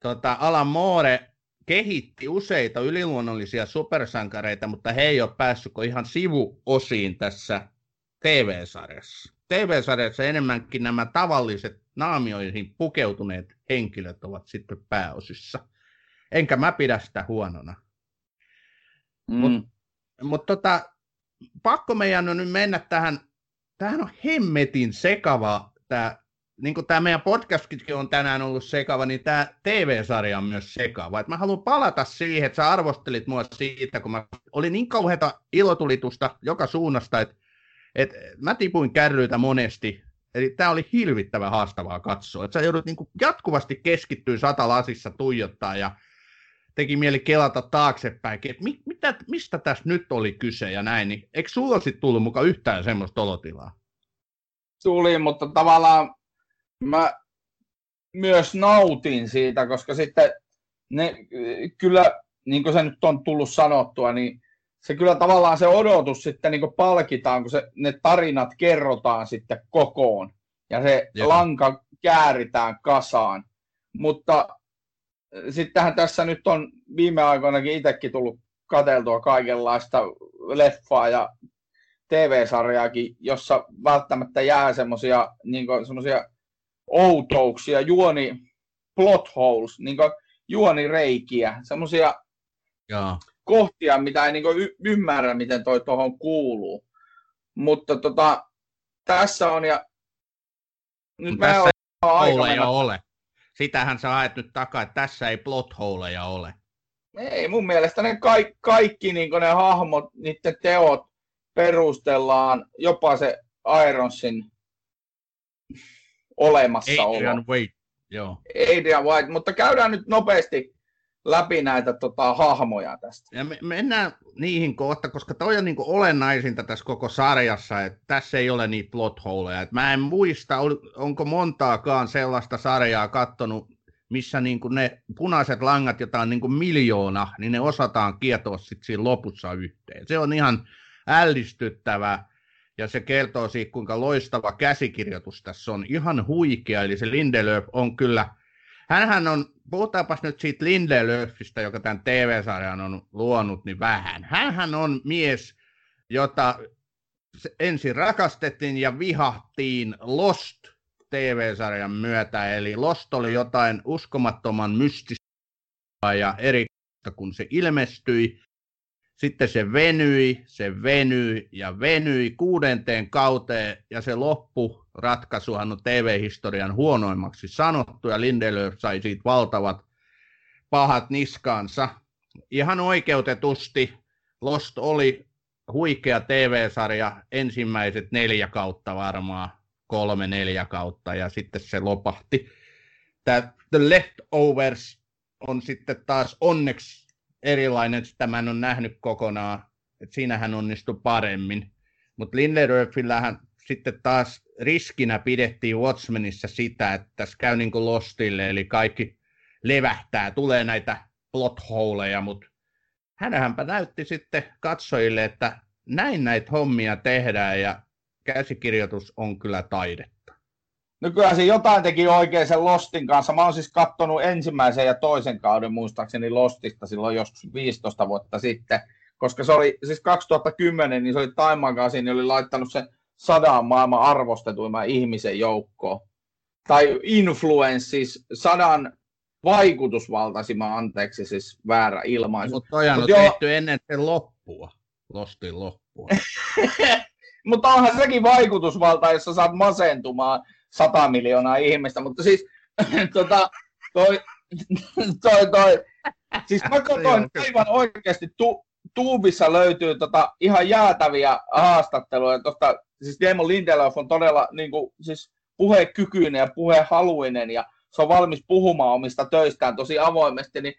tota, Alan Moore kehitti useita yliluonnollisia supersankareita, mutta he ei ole päässyt ihan sivuosiin tässä TV-sarjassa. TV-sarjassa enemmänkin nämä tavalliset naamioihin pukeutuneet henkilöt ovat sitten pääosissa. Enkä mä pidä sitä huonona. Mm. Mutta mut tota, pakko meidän on nyt mennä tähän, tähän on hemmetin sekava tämä niin kuin tämä meidän podcastkin on tänään ollut sekava, niin tämä TV-sarja on myös sekava. Et mä haluan palata siihen, että sä arvostelit mua siitä, kun mä olin niin kauheata ilotulitusta joka suunnasta, että, että mä tipuin kärryitä monesti. Eli tämä oli hilvittävän haastavaa katsoa. Että sä joudut niin jatkuvasti keskittyä sata lasissa tuijottaa ja teki mieli kelata taaksepäin, että mit, mitä, mistä tässä nyt oli kyse ja näin. Niin eikö sulla sitten tullut mukaan yhtään semmoista olotilaa? Tuli, mutta tavallaan mä myös nautin siitä, koska sitten ne kyllä, niin kuin se nyt on tullut sanottua, niin se kyllä tavallaan se odotus sitten niin palkitaan, kun se, ne tarinat kerrotaan sitten kokoon ja se Jep. lanka kääritään kasaan. Mutta sittenhän tässä nyt on viime aikoinakin itsekin tullut kateltua kaikenlaista leffaa ja TV-sarjaakin, jossa välttämättä jää semmoisia niin outouksia, juoni plot holes, niin juonireikiä, semmoisia kohtia, mitä ei niin y- ymmärrä, miten toi tuohon kuuluu. Mutta tota, tässä on ja nyt mä tässä ei mennä... ole. Sitähän sä haet nyt takaa, että tässä ei plot holeja ole. Ei, mun mielestä ne kaikki, kaikki niin ne hahmot, niiden teot perustellaan, jopa se Ironsin olemassaolo. Adrian White, joo. Adrian White, mutta käydään nyt nopeasti läpi näitä tota, hahmoja tästä. Ja me, mennään niihin kohta, koska toi on niin olennaisinta tässä koko sarjassa, että tässä ei ole niitä plot holeja. Mä en muista, onko montaakaan sellaista sarjaa kattonut, missä niin ne punaiset langat, joita on niin miljoona, niin ne osataan kietoa sitten siinä lopussa yhteen. Se on ihan ällistyttävä ja se kertoo siitä, kuinka loistava käsikirjoitus tässä on. Ihan huikea, eli se Lindelöf on kyllä, hänhän on, puhutaanpas nyt siitä Lindelöfistä, joka tämän TV-sarjan on luonut, niin vähän. Hänhän on mies, jota ensin rakastettiin ja vihattiin Lost TV-sarjan myötä, eli Lost oli jotain uskomattoman mystistä ja eri kun se ilmestyi, sitten se venyi, se venyi ja venyi kuudenteen kauteen ja se loppuratkaisuhan on TV-historian huonoimmaksi sanottu ja Lindelöf sai siitä valtavat pahat niskaansa. Ihan oikeutetusti Lost oli huikea TV-sarja ensimmäiset neljä kautta varmaan, kolme neljä kautta ja sitten se lopahti. Tämä The Leftovers on sitten taas onneksi erilainen, sitä mä en ole nähnyt kokonaan, että siinähän onnistui paremmin. Mutta Lindelöfillähän sitten taas riskinä pidettiin Watchmenissa sitä, että tässä käy niin kuin Lostille, eli kaikki levähtää, tulee näitä plotholeja, mutta hänhänpä näytti sitten katsojille, että näin näitä hommia tehdään ja käsikirjoitus on kyllä taidetta. No kyllä se jotain teki oikein sen Lostin kanssa. Mä oon siis kattonut ensimmäisen ja toisen kauden muistaakseni Lostista silloin joskus 15 vuotta sitten, koska se oli siis 2010, niin se oli Time Magazine, niin oli laittanut sen sadan maailman arvostetuimman ihmisen joukkoon. Tai influenssis, sadan vaikutusvaltaisimman, anteeksi siis väärä ilmaisu. Mutta toi on Mut tehty ennen sen loppua, Lostin loppua. mutta onhan sekin vaikutusvalta, jos sä saat masentumaan 100 miljoonaa ihmistä, mutta siis tota, toi, toi, toi, siis mä katsoin aivan oikeasti, tu, tuubissa löytyy tota ihan jäätäviä haastatteluja, tosta, siis Damon Lindelof on todella niin kuin, siis puhekykyinen ja puhehaluinen ja se on valmis puhumaan omista töistään tosi avoimesti, niin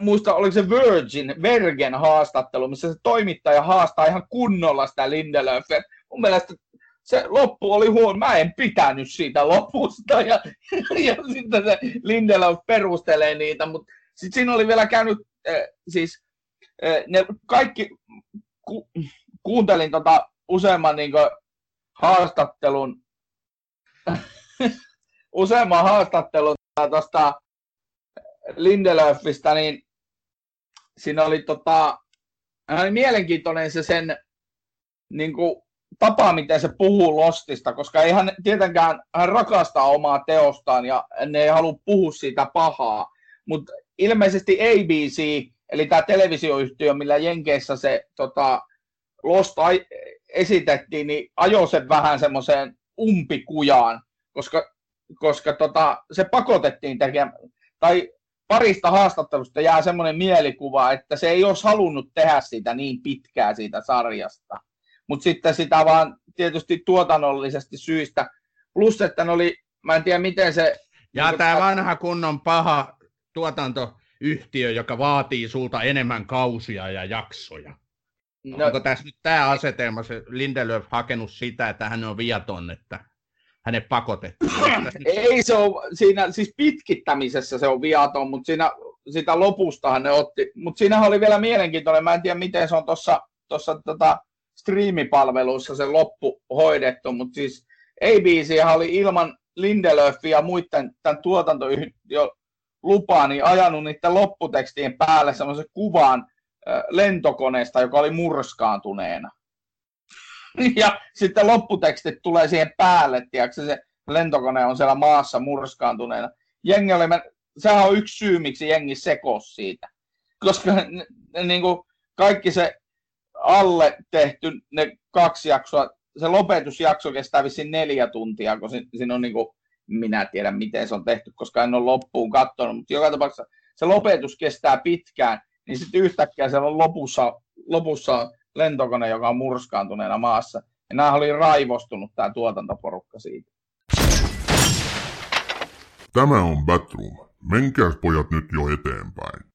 muista, oliko se Virgin, Vergen haastattelu, missä se toimittaja haastaa ihan kunnolla sitä Lindelöfiä. Mun mielestä se loppu oli huono. Mä en pitänyt siitä lopusta ja, ja sitten se Lindelöf perustelee niitä, mutta sitten siinä oli vielä käynyt, äh, siis äh, ne kaikki, ku, kuuntelin tota useamman niin haastattelun, useamman haastattelun tuosta Lindelöfistä, niin siinä oli tota, hän oli mielenkiintoinen se sen niin kuin, tapa, miten se puhuu Lostista, koska ei hän tietenkään, hän rakastaa omaa teostaan ja ne ei halua puhua siitä pahaa, mutta ilmeisesti ABC, eli tämä televisioyhtiö, millä Jenkeissä se tota, Lost esitettiin, niin ajoi sen vähän semmoiseen umpikujaan, koska, koska tota, se pakotettiin tekemään, tai parista haastattelusta jää semmoinen mielikuva, että se ei olisi halunnut tehdä sitä niin pitkää siitä sarjasta. Mutta sitten sitä vaan tietysti tuotannollisesti syistä. Plus, että ne oli, mä en tiedä miten se... Ja niin tämä vanha kunnon paha tuotantoyhtiö, joka vaatii sulta enemmän kausia ja jaksoja. No, Onko tässä nyt tämä asetelma, se Lindelöf hakenut sitä, että hän on viaton, että hänet pakotettiin. Ei se ole, siinä siis pitkittämisessä se on viaton, mutta siinä, sitä lopustahan ne otti. Mutta siinä oli vielä mielenkiintoinen, mä en tiedä miten se on tuossa tossa, tota, striimipalveluissa se loppu hoidettu, mutta siis ABC oli ilman Lindelöfia ja muiden tämän tuotantoyhtiön lupaa, niin ajanut niiden lopputekstien päälle semmoisen kuvan lentokoneesta, joka oli murskaantuneena. ja sitten lopputekstit tulee siihen päälle, tiedätkö, se lentokone on siellä maassa murskaantuneena. Jengi oli, sehän on yksi syy, miksi jengi sekos siitä. Koska niin kuin kaikki se alle tehty, ne kaksi jaksoa, se lopetusjakso kestää vissiin neljä tuntia, kun siinä on niin kuin, minä tiedän miten se on tehty, koska en ole loppuun katsonut, mutta joka tapauksessa se lopetus kestää pitkään, niin sitten yhtäkkiä siellä on lopussa, lopussa lentokone, joka on murskaantuneena maassa. Ja nämä oli raivostunut tämä tuotantoporukka siitä. Tämä on Batroom. Menkääs pojat nyt jo eteenpäin.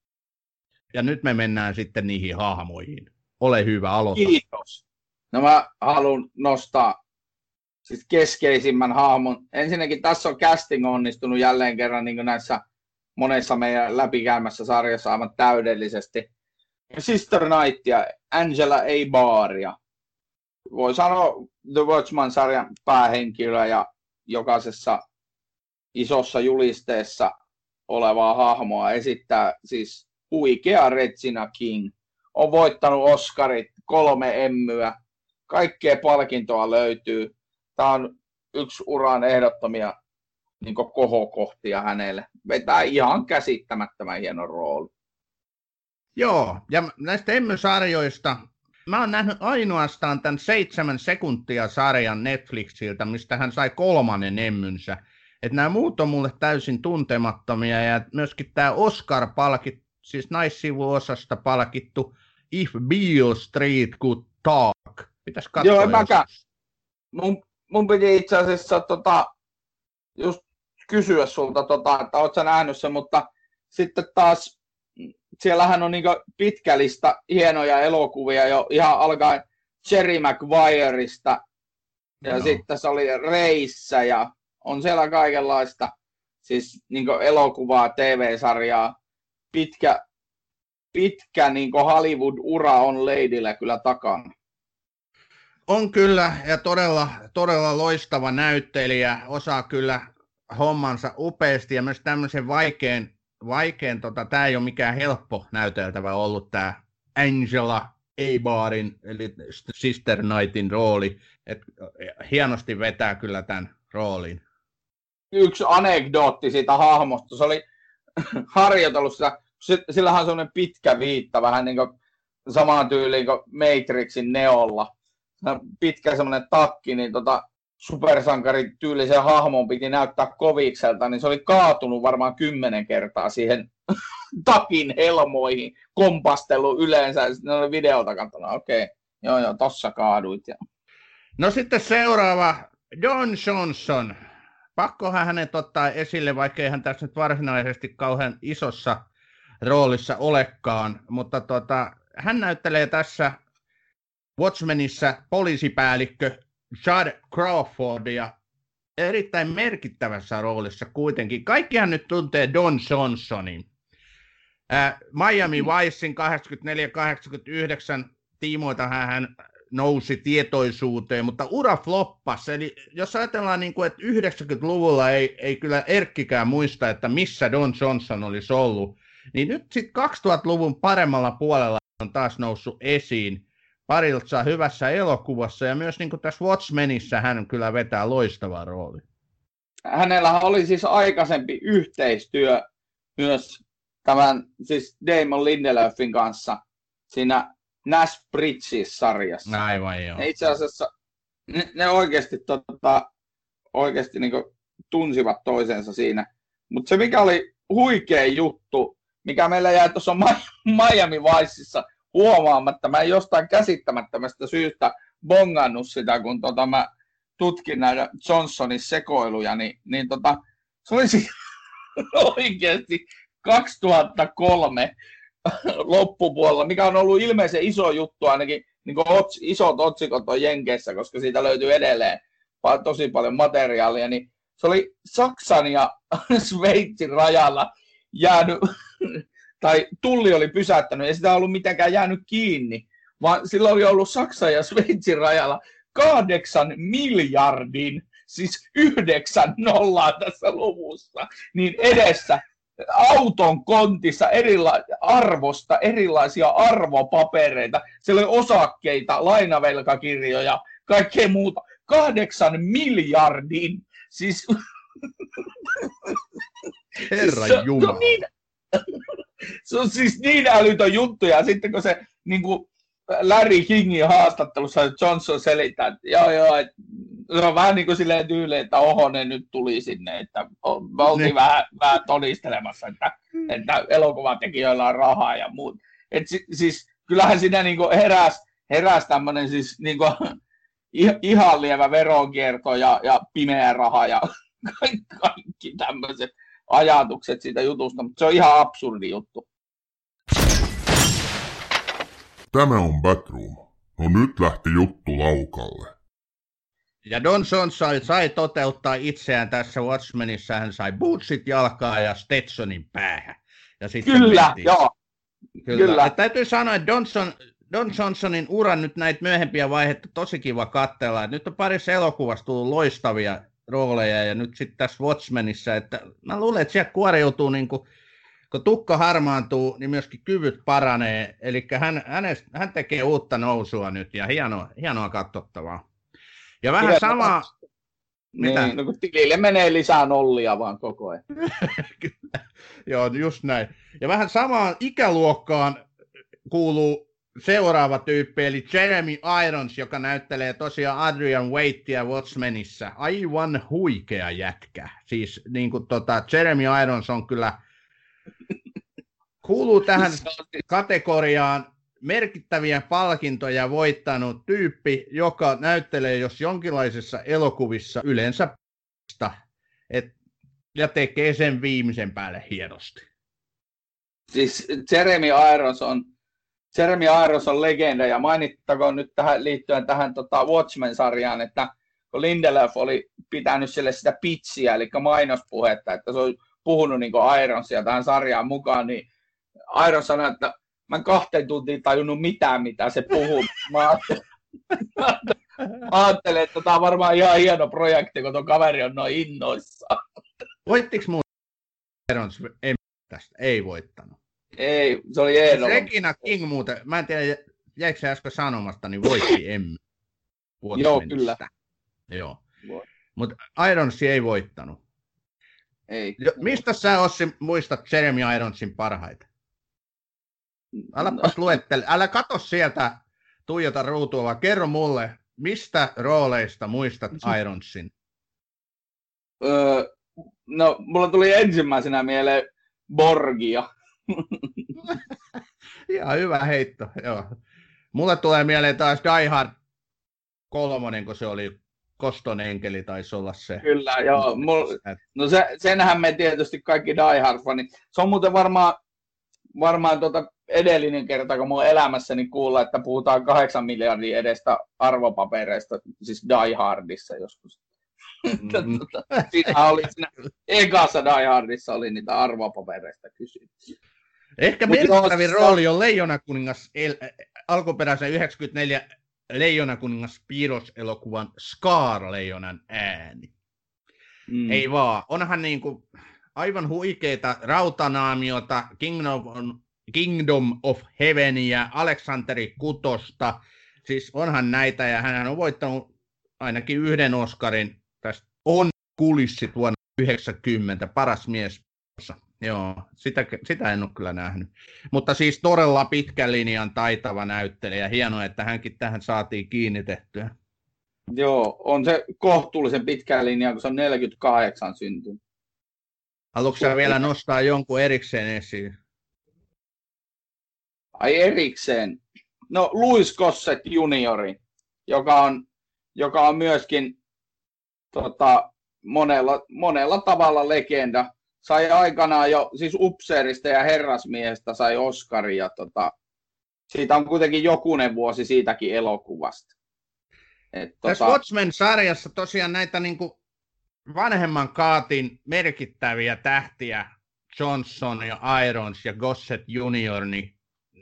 Ja nyt me mennään sitten niihin hahmoihin. Ole hyvä, aloita. Kiitos. No mä haluan nostaa siis keskeisimmän hahmon. Ensinnäkin tässä on casting onnistunut jälleen kerran niin kuin näissä monessa meidän läpikäymässä sarjassa aivan täydellisesti. Sister ja Angela Baria. Voi sanoa The Watchman-sarjan päähenkilö ja jokaisessa isossa julisteessa olevaa hahmoa esittää siis huikea Regina King. On voittanut Oscarit, kolme emmyä, kaikkea palkintoa löytyy. Tämä on yksi uran ehdottomia niin kohokohtia hänelle. Vetää ihan käsittämättömän hieno rooli. Joo, ja näistä emmysarjoista mä oon nähnyt ainoastaan tämän seitsemän sekuntia sarjan Netflixiltä, mistä hän sai kolmannen emmynsä. Että nämä muut on mulle täysin tuntemattomia ja myöskin tämä Oscar palkit, siis naissivuosasta palkittu If Beale Street Could Talk. Pitäis katsoa Joo, mäkään. Mun, mun piti itse asiassa tota, just kysyä sulta, tota, että oot sä nähnyt sen, mutta sitten taas siellähän on niin pitkällistä hienoja elokuvia jo ihan alkaen Jerry Maguireista ja no. sitten se oli Reissä ja on siellä kaikenlaista siis niin elokuvaa, TV-sarjaa. Pitkä, pitkä niin Hollywood-ura on Ladyllä kyllä takana. On kyllä, ja todella, todella loistava näyttelijä, osaa kyllä hommansa upeasti, ja myös tämmöisen vaikean, vaikean tota, tämä ei ole mikään helppo näyteltävä ollut tämä Angela Eibarin, eli Sister Knightin rooli, et hienosti vetää kyllä tämän roolin. Yksi anekdootti siitä hahmosta, se oli harjoitelussa, sillähän on semmoinen pitkä viitta, vähän niin kuin samaan tyyliin kuin Matrixin Neolla. Pitkä semmoinen takki, niin tota, supersankari tyylisen hahmon piti näyttää kovikselta, niin se oli kaatunut varmaan kymmenen kertaa siihen takin helmoihin, kompastelu yleensä, ja sitten oli videolta katsonut, okei, okay, joo joo, tossa kaaduit. Ja... No sitten seuraava, Don Johnson. Pakkohan hänet ottaa esille, vaikka hän tässä nyt varsinaisesti kauhean isossa roolissa olekaan, mutta tota, hän näyttelee tässä Watchmenissa poliisipäällikkö Chad Crawfordia erittäin merkittävässä roolissa kuitenkin. Kaikkihan nyt tuntee Don Johnsonin. Äh, Miami Vicein 84-89 tiimoilta hän nousi tietoisuuteen, mutta ura floppasi. Eli jos ajatellaan, niin kuin, että 90-luvulla ei, ei kyllä Erkkikään muista, että missä Don Johnson olisi ollut, niin nyt sitten 2000-luvun paremmalla puolella on taas noussut esiin parilta hyvässä elokuvassa ja myös niin kuin tässä Watchmenissa hän kyllä vetää loistava rooli. Hänellä oli siis aikaisempi yhteistyö myös tämän siis Damon Lindelöfin kanssa siinä Nash Bridges-sarjassa. Aivan joo. Ja itse asiassa ne, ne oikeasti, tota, oikeasti niin tunsivat toisensa siinä. Mutta se mikä oli huikea juttu, mikä meillä jäi tuossa Miami Viceissa huomaamatta, mä en jostain käsittämättömästä syystä bongannut sitä, kun tota, mä tutkin näitä Johnsonin sekoiluja, niin, niin tota, se olisi oikeasti 2003 loppupuolella, mikä on ollut ilmeisen iso juttu ainakin, niin kuin ots, isot otsikot on Jenkeissä, koska siitä löytyy edelleen tosi paljon materiaalia, niin se oli Saksan ja Sveitsin rajalla jäänyt, tai tulli oli pysäyttänyt, ei sitä ollut mitenkään jäänyt kiinni, vaan sillä oli ollut Saksan ja Sveitsin rajalla kahdeksan miljardin, siis yhdeksän nollaa tässä luvussa, niin edessä auton kontissa erila- arvosta erilaisia arvopapereita. Siellä oli osakkeita, lainavelkakirjoja, kaikkea muuta. Kahdeksan miljardin. Siis... Herra se, Jumala. On, niin, se on siis niin älytön juttu. Ja sitten kun se niin kuin Larry Kingin haastattelussa Johnson selittää, että joo joo, että se on vähän niin kuin silleen tyyli, että oho, ne nyt tuli sinne, että me oltiin niin. vähän, vähän todistelemassa, että, että elokuvatekijöillä on rahaa ja muut. Et si, siis kyllähän siinä niin heräs, heräs tämmöinen siis niin kuin, ihan lievä veronkierto ja, ja pimeä raha ja kaikki, kaikki tämmöiset ajatukset siitä jutusta, mutta se on ihan absurdi juttu. Tämä on Batroom. No nyt lähti juttu laukalle. Ja Don Johnson sai, sai toteuttaa itseään tässä Watchmenissa. Hän sai bootsit jalkaa ja Stetsonin päähän. Ja sitten Kyllä, mentiin. joo. Kyllä. Kyllä. Ja täytyy sanoa, että Johnson, Don Johnsonin uran nyt näitä myöhempiä vaiheita tosi kiva katsella. Nyt on parissa elokuvassa tullut loistavia rooleja ja nyt sitten tässä Watchmenissa, että mä luulen, että siellä kuoriutuu niin kuin, kun tukka harmaantuu, niin myöskin kyvyt paranee. Eli hän, hänestä, hän tekee uutta nousua nyt ja hienoa, hienoa katsottavaa. Ja vähän sama... Mitä? Niin, no kun tilille menee lisää nollia vaan koko ajan. Kyllä, joo, just näin. Ja vähän samaan ikäluokkaan kuuluu seuraava tyyppi, eli Jeremy Irons, joka näyttelee tosiaan Adrian Waitia Watchmenissa. Aivan huikea jätkä. Siis niin kuin, tota, Jeremy Irons on kyllä, kuuluu tähän kategoriaan merkittäviä palkintoja voittanut tyyppi, joka näyttelee jos jonkinlaisessa elokuvissa yleensä et, ja tekee sen viimeisen päälle hienosti. Siis Jeremy Irons on Jeremy Irons on legenda ja mainittakoon nyt tähän, liittyen tähän tota Watchmen-sarjaan, että kun Lindelöf oli pitänyt sille sitä pitsiä, eli mainospuhetta, että se on puhunut niin Ironsia tähän sarjaan mukaan, niin Irons sanoi, että mä en kahteen tuntiin tajunnut mitään, mitä se puhuu. Mä ajattelin, että tämä on varmaan ihan hieno projekti, kun tuo kaveri on noin innoissaan. Voittiko muuten Irons tästä? Ei voittanut. Ei, se oli Eero. Regina King muuten, mä en tiedä, jäikö se äsken sanomasta, niin voitti Emmy. Joo, kyllä. Joo. Mutta Ironsi ei voittanut. Ei. Jo, mistä sä Ossi muistat Jeremy Ironsin parhaita? Älä no. luettele, älä katso sieltä, tuijota ruutua, vaan kerro mulle, mistä rooleista muistat Ironsin? Öö, no, mulla tuli ensimmäisenä mieleen Borgia. Ihan hyvä heitto, joo. Mulle tulee mieleen taas Die Hard kolmonen, kun se oli Koston enkeli taisi olla se. Kyllä, joo. Mul, no se, senhän me tietysti kaikki Die Hard-fanit. Se on muuten varmaan, varmaan tuota edellinen kerta, kun mun elämässäni kuulla, että puhutaan kahdeksan miljardin edestä arvopapereista, siis Die Hardissa joskus. Mm-hmm. siinä oli siinä ekassa Die Hardissa oli niitä arvopapereista kysymys. Ehkä merkittävin rooli on Leijonakuningas, el, alkuperäisen 94 Leijonakuningas piirroselokuvan Scar-leijonan ääni. Mm. Ei vaan, onhan niin kuin aivan huikeita rautanaamiota, Kingdom of, Kingdom of Heavenia, Aleksanteri Kutosta, siis onhan näitä ja hän on voittanut ainakin yhden Oscarin tästä on kulissit vuonna 90, paras mies Joo, sitä, sitä en ole kyllä nähnyt. Mutta siis todella pitkän linjan taitava näyttelijä. Hienoa, että hänkin tähän saatiin kiinnitettyä. Joo, on se kohtuullisen pitkä linja, kun se on 48 syntynyt. Haluatko sä vielä nostaa jonkun erikseen esiin? Ai erikseen? No Louis Gossett juniori, joka on, joka on myöskin tota, monella, monella tavalla legenda sai aikanaan jo, siis upseerista ja herrasmiehestä sai Oscarin ja tota, siitä on kuitenkin jokunen vuosi siitäkin elokuvasta. Et, Tässä tota... Watchmen-sarjassa tosiaan näitä niin kuin vanhemman kaatin merkittäviä tähtiä, Johnson ja Irons ja Gossett Junior, niin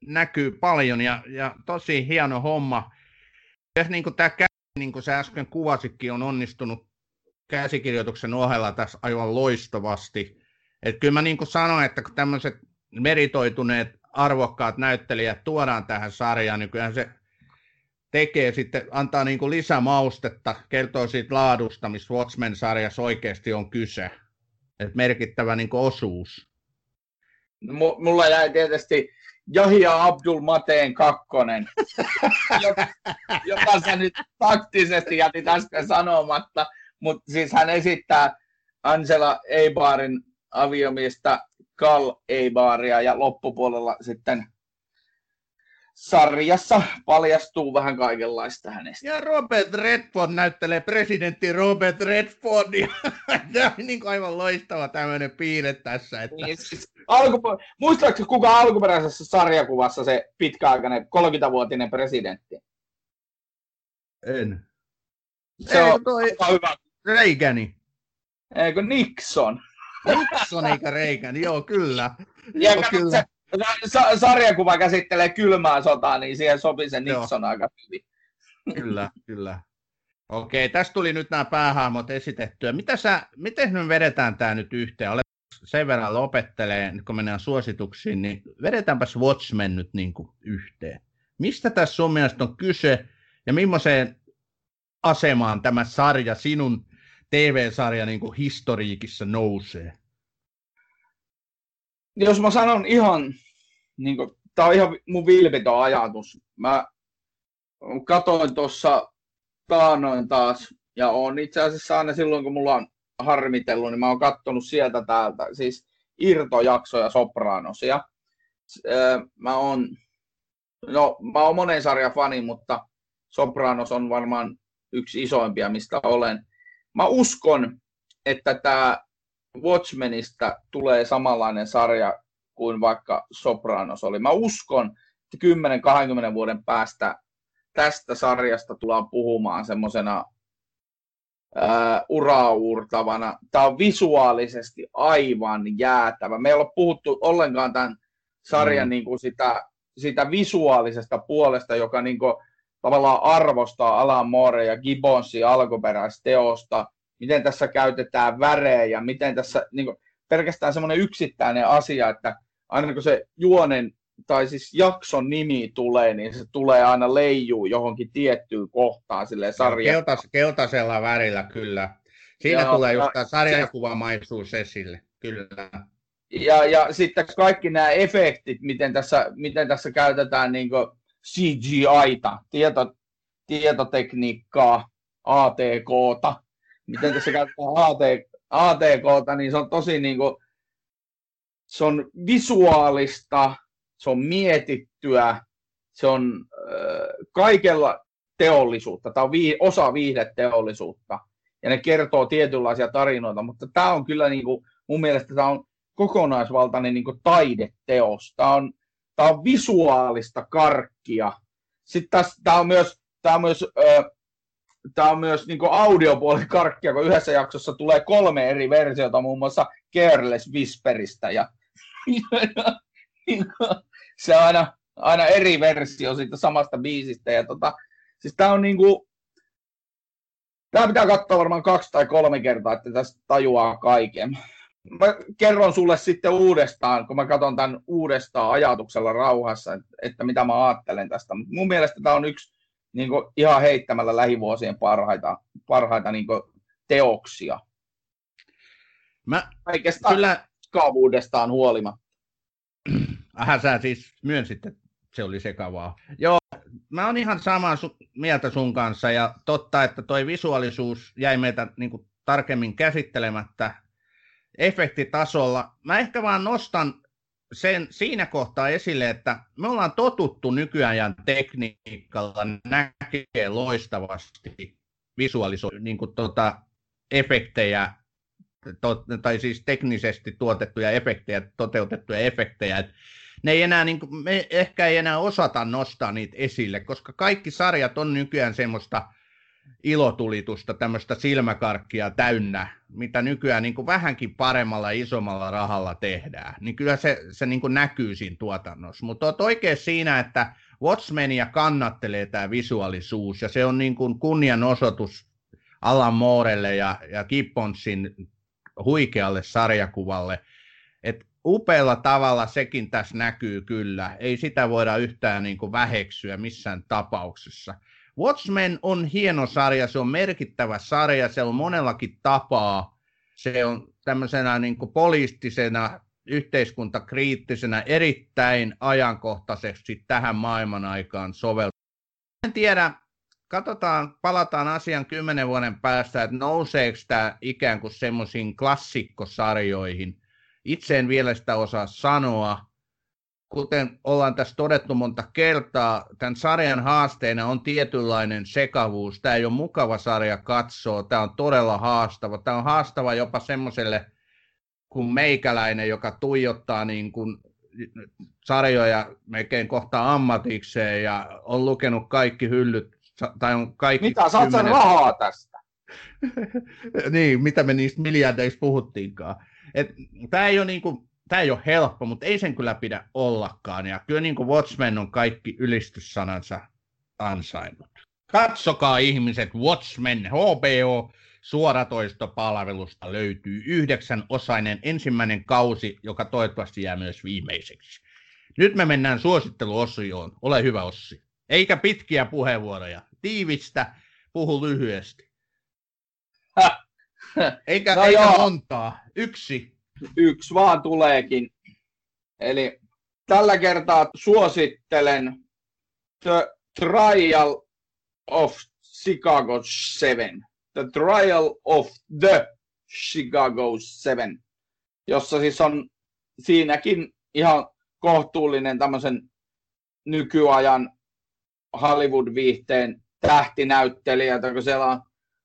näkyy paljon ja, ja tosi hieno homma. Ja niin kuin tämä niin kuin sä äsken kuvasikin, on onnistunut käsikirjoituksen ohella tässä aivan loistavasti. Et kyllä mä niin kuin sanoin, että kun tämmöiset meritoituneet arvokkaat näyttelijät tuodaan tähän sarjaan, niin kyllähän se tekee sitten, antaa niin kuin lisämaustetta, kertoo siitä laadusta, missä Watchmen-sarjassa oikeasti on kyse. Et merkittävä niin kuin osuus. No, mulla jäi tietysti Jahia Abdul Mateen kakkonen, joka, joka sä nyt taktisesti jätit äsken sanomatta, mutta siis hän esittää Angela Eibarin aviomiestä Kal Eibaria ja loppupuolella sitten sarjassa paljastuu vähän kaikenlaista hänestä. Ja Robert Redford näyttelee presidentti Robert Redfordia. Tämä on niin aivan loistava tämmöinen piirre tässä. Että... Niin, siis alkupu- Muistatko kuka alkuperäisessä sarjakuvassa se pitkäaikainen 30-vuotinen presidentti? En. Se Ei, on toi... hyvä. Reagani. Eikö Nixon? Nixon eikä Reagan, joo kyllä. Ja joo, kyllä. Se, sarjakuva käsittelee kylmää sotaa, niin siihen sopii se Nixon joo. aika hyvin. Kyllä, kyllä. Okei, tässä tuli nyt nämä päähahmot esitettyä. Mitä sä, miten me vedetään tämä nyt yhteen? Ole sen verran lopettelee, kun mennään suosituksiin, niin vedetäänpäs Watchmen nyt niin kuin yhteen. Mistä tässä sun mielestä on kyse ja millaiseen asemaan tämä sarja sinun TV-sarja niin kuin historiikissa nousee? Jos mä sanon ihan niin kuin tämä on ihan mun vilpitön ajatus. Mä katoin tuossa taanoin taas, ja on itse asiassa aina silloin, kun mulla on harmitellut, niin mä oon kattonut sieltä täältä, siis irtojaksoja Sopranosia. Mä oon, no, mä oon monen sarjan fani, mutta Sopranos on varmaan yksi isoimpia, mistä olen. Mä uskon, että tämä Watchmenista tulee samanlainen sarja kuin vaikka Sopranos oli. Mä uskon, että 10-20 vuoden päästä tästä sarjasta tullaan puhumaan semmoisena uraa uurtavana. Tämä on visuaalisesti aivan jäätävä. Me ei ole puhuttu ollenkaan tämän sarjan mm. niin kuin sitä, sitä visuaalisesta puolesta, joka niin kuin, tavallaan arvostaa Alan Moore ja Gibbonsin alkuperäisteosta, miten tässä käytetään värejä, miten tässä niin kuin, pelkästään semmoinen yksittäinen asia, että aina kun se juonen tai siis jakson nimi tulee, niin se tulee aina leijuu johonkin tiettyyn kohtaan sille sarja. Keltas, keltaisella värillä kyllä. Siinä Joo, tulee just tämä sarjakuvamaisuus esille, kyllä. Ja, ja sitten kaikki nämä efektit, miten tässä, miten tässä käytetään niin CGI-ta, tieto, tietotekniikkaa, ATKta, miten tässä käytetään AT, ATKta, niin se on tosi niin kuin, se on visuaalista, se on mietittyä, se on äh, kaikella teollisuutta, tämä on vii, osa viihdeteollisuutta, ja ne kertoo tietynlaisia tarinoita, mutta tämä on kyllä niin kuin, mun mielestä tämä on kokonaisvaltainen niin kuin taideteos, tämä on, tämä on visuaalista karkkia. Sitten tässä, tämä on myös, tämä on myös, äh, tämä on myös niin audiopuolen karkkia, kun yhdessä jaksossa tulee kolme eri versiota, muun muassa Careless Whisperistä ja, ja se on aina, aina eri versio siitä samasta biisistä. Ja tota, siis tää on niinku, tää pitää katsoa varmaan kaksi tai kolme kertaa, että tästä tajuaa kaiken. Mä kerron sulle sitten uudestaan, kun mä katson tämän uudestaan ajatuksella rauhassa, että, että mitä mä ajattelen tästä. Mut mun mielestä tämä on yksi niin kuin, ihan heittämällä lähivuosien parhaita, parhaita niin kuin, teoksia. Mä Kaikesta kyllä... kaavuudestaan huolimatta. Aha, sä siis myönsit, että se oli sekavaa. Joo, mä oon ihan samaa su- mieltä sun kanssa ja totta, että toi visuaalisuus jäi meitä niin kuin, tarkemmin käsittelemättä efektitasolla. Mä ehkä vaan nostan sen siinä kohtaa esille, että me ollaan totuttu nykyajan tekniikalla näkee loistavasti visualisoida niin tota, efektejä to, tai siis teknisesti tuotettuja efektejä, toteutettuja efektejä, että ne ei enää, niin kuin, me ehkä ei enää osata nostaa niitä esille, koska kaikki sarjat on nykyään semmoista ilotulitusta, tämmöistä silmäkarkkia täynnä, mitä nykyään niin kuin vähänkin paremmalla ja isommalla rahalla tehdään. Niin kyllä se, se niin kuin näkyy siinä tuotannossa. Mutta olet oikein siinä, että Watchmenia kannattelee tämä visuaalisuus, ja se on niin kuin kunnianosoitus Alan Moorelle ja, ja Gibbonsin huikealle sarjakuvalle. Et upealla tavalla sekin tässä näkyy kyllä. Ei sitä voida yhtään niin kuin väheksyä missään tapauksessa. Watchmen on hieno sarja, se on merkittävä sarja, se on monellakin tapaa. Se on tämmöisenä niin kuin poliittisena, yhteiskuntakriittisenä, erittäin ajankohtaisesti tähän maailman aikaan soveltu. En tiedä, katsotaan, palataan asian kymmenen vuoden päästä, että nouseeko tämä ikään kuin semmoisiin klassikkosarjoihin. Itse en vielä sitä osaa sanoa. Kuten ollaan tässä todettu monta kertaa, tämän sarjan haasteena on tietynlainen sekavuus. Tämä ei ole mukava sarja katsoa, tämä on todella haastava. Tämä on haastava jopa semmoiselle kuin meikäläinen, joka tuijottaa niin kuin sarjoja melkein kohta ammatikseen ja on lukenut kaikki hyllyt tai on kaikki Mitä, saat kymmenen... rahaa tästä? niin, mitä me niistä miljardeista puhuttiinkaan. Tämä ei, ole niinku, tämä ei ole helppo, mutta ei sen kyllä pidä ollakaan. Ja kyllä niin kuin Watchmen on kaikki ylistyssanansa ansainnut. Katsokaa ihmiset, Watchmen, HBO, suoratoistopalvelusta löytyy yhdeksän osainen ensimmäinen kausi, joka toivottavasti jää myös viimeiseksi. Nyt me mennään suositteluosioon. Ole hyvä Ossi. Eikä pitkiä puheenvuoroja tiivistä, puhu lyhyesti. Eikä, no eikä joo. montaa, yksi. Yksi vaan tuleekin. Eli tällä kertaa suosittelen The Trial of Chicago 7. The Trial of the Chicago 7, jossa siis on siinäkin ihan kohtuullinen tämmöisen nykyajan Hollywood-viihteen tähtinäyttelijä, kun siellä on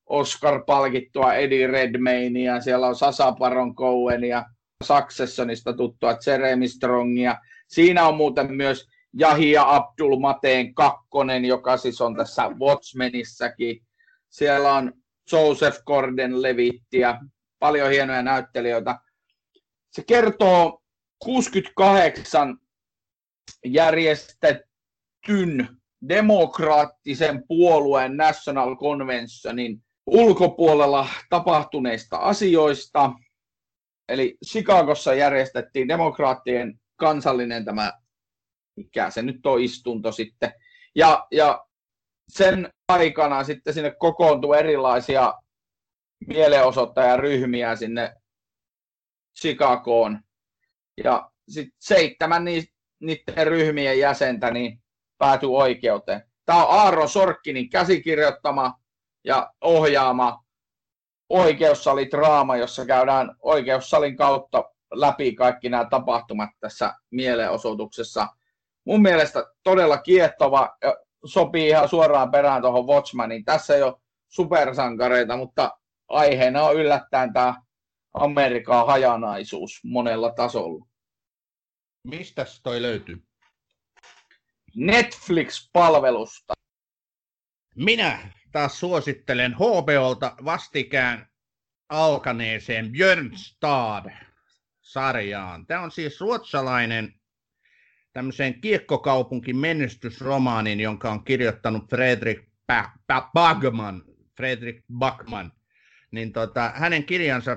Oscar-palkittua Eddie Redmaynia, siellä on Sasa Baron Cohenia, Successionista tuttua Jeremy Strongia. Siinä on muuten myös Jahia Abdul Mateen kakkonen, joka siis on tässä Watchmenissäkin. Siellä on Joseph Gordon Levittiä, paljon hienoja näyttelijöitä. Se kertoo 68 järjestetyn demokraattisen puolueen National Conventionin ulkopuolella tapahtuneista asioista. Eli Chicagossa järjestettiin demokraattien kansallinen tämä, mikä se nyt on istunto sitten. Ja, ja sen aikana sitten sinne kokoontui erilaisia mielenosoittajaryhmiä sinne Chicagoon. Ja sitten seitsemän niiden ryhmien jäsentä niin päätyi oikeuteen. Tämä on Aaron Sorkkinin käsikirjoittama ja ohjaama oikeussalidraama, jossa käydään oikeussalin kautta läpi kaikki nämä tapahtumat tässä mielenosoituksessa. Mun mielestä todella kiehtova, sopii ihan suoraan perään tuohon Watchmanin. Tässä ei ole supersankareita, mutta aiheena on yllättäen tämä Amerikan hajanaisuus monella tasolla. Mistä toi löytyy? Netflix-palvelusta. Minä taas suosittelen HBOlta vastikään alkaneeseen Björnstad-sarjaan. Tämä on siis ruotsalainen tämmöiseen kiekkokaupunkin menestysromaanin, jonka on kirjoittanut Fredrik Bagman. Fredrik Backman. Niin tota, hänen kirjansa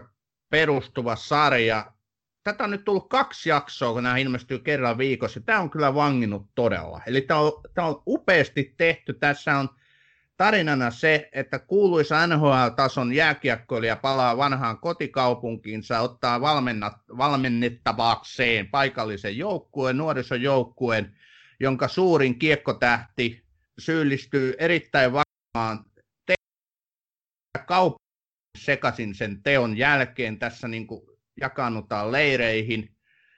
perustuva sarja. Tätä on nyt tullut kaksi jaksoa, kun nämä ilmestyy kerran viikossa. Tämä on kyllä vanginnut todella. Eli tämä on, tämä on upeasti tehty. Tässä on tarinana se, että kuuluisa NHL-tason jääkiekkoilija palaa vanhaan kotikaupunkiinsa, ottaa valmennat, valmennettavakseen paikallisen joukkueen, nuorisojoukkueen, jonka suurin kiekkotähti syyllistyy erittäin vakavaan kaupungin sekaisin sen teon jälkeen. Tässä niin jakannutaan leireihin,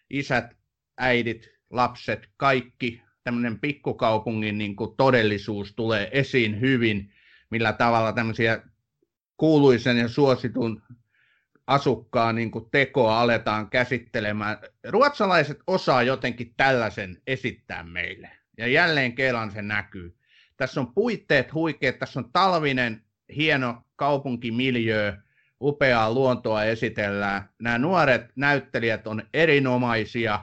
isät, äidit, lapset, kaikki tämmöinen pikkukaupungin niin kuin todellisuus tulee esiin hyvin, millä tavalla tämmöisiä kuuluisen ja suositun asukkaan niin kuin tekoa aletaan käsittelemään. Ruotsalaiset osaa jotenkin tällaisen esittää meille, ja jälleen kerran se näkyy. Tässä on puitteet huikeat, tässä on talvinen, hieno kaupunkimiljö, upeaa luontoa esitellään. Nämä nuoret näyttelijät on erinomaisia,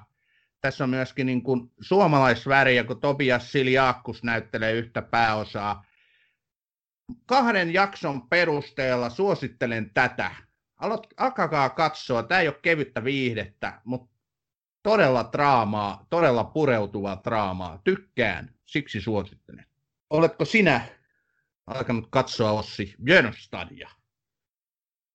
tässä on myöskin niin kuin suomalaisväriä, kun Tobias Siljaakkus näyttelee yhtä pääosaa. Kahden jakson perusteella suosittelen tätä. Alkakaa katsoa, tämä ei ole kevyttä viihdettä, mutta todella draamaa, todella pureutuvaa draamaa. Tykkään, siksi suosittelen. Oletko sinä alkanut katsoa Ossi Björnstadia?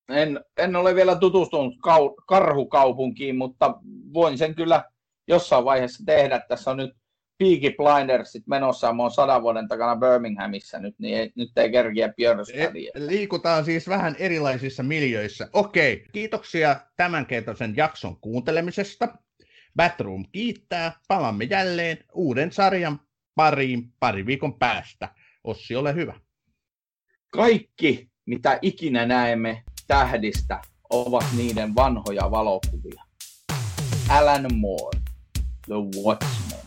En, en ole vielä tutustunut kau, karhukaupunkiin, mutta voin sen kyllä jossain vaiheessa tehdä. Tässä on nyt Peaky Blindersit menossa, mä oon sadan vuoden takana Birminghamissa nyt, niin ei, nyt ei kerkiä Björnstadia. Liikutaan siis vähän erilaisissa miljöissä. Okei, kiitoksia tämänkertaisen jakson kuuntelemisesta. Batroom kiittää. Palaamme jälleen uuden sarjan pariin pari viikon päästä. Ossi, ole hyvä. Kaikki, mitä ikinä näemme tähdistä, ovat niiden vanhoja valokuvia. Alan Moore. The Watchmen.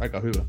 Aika hyvä.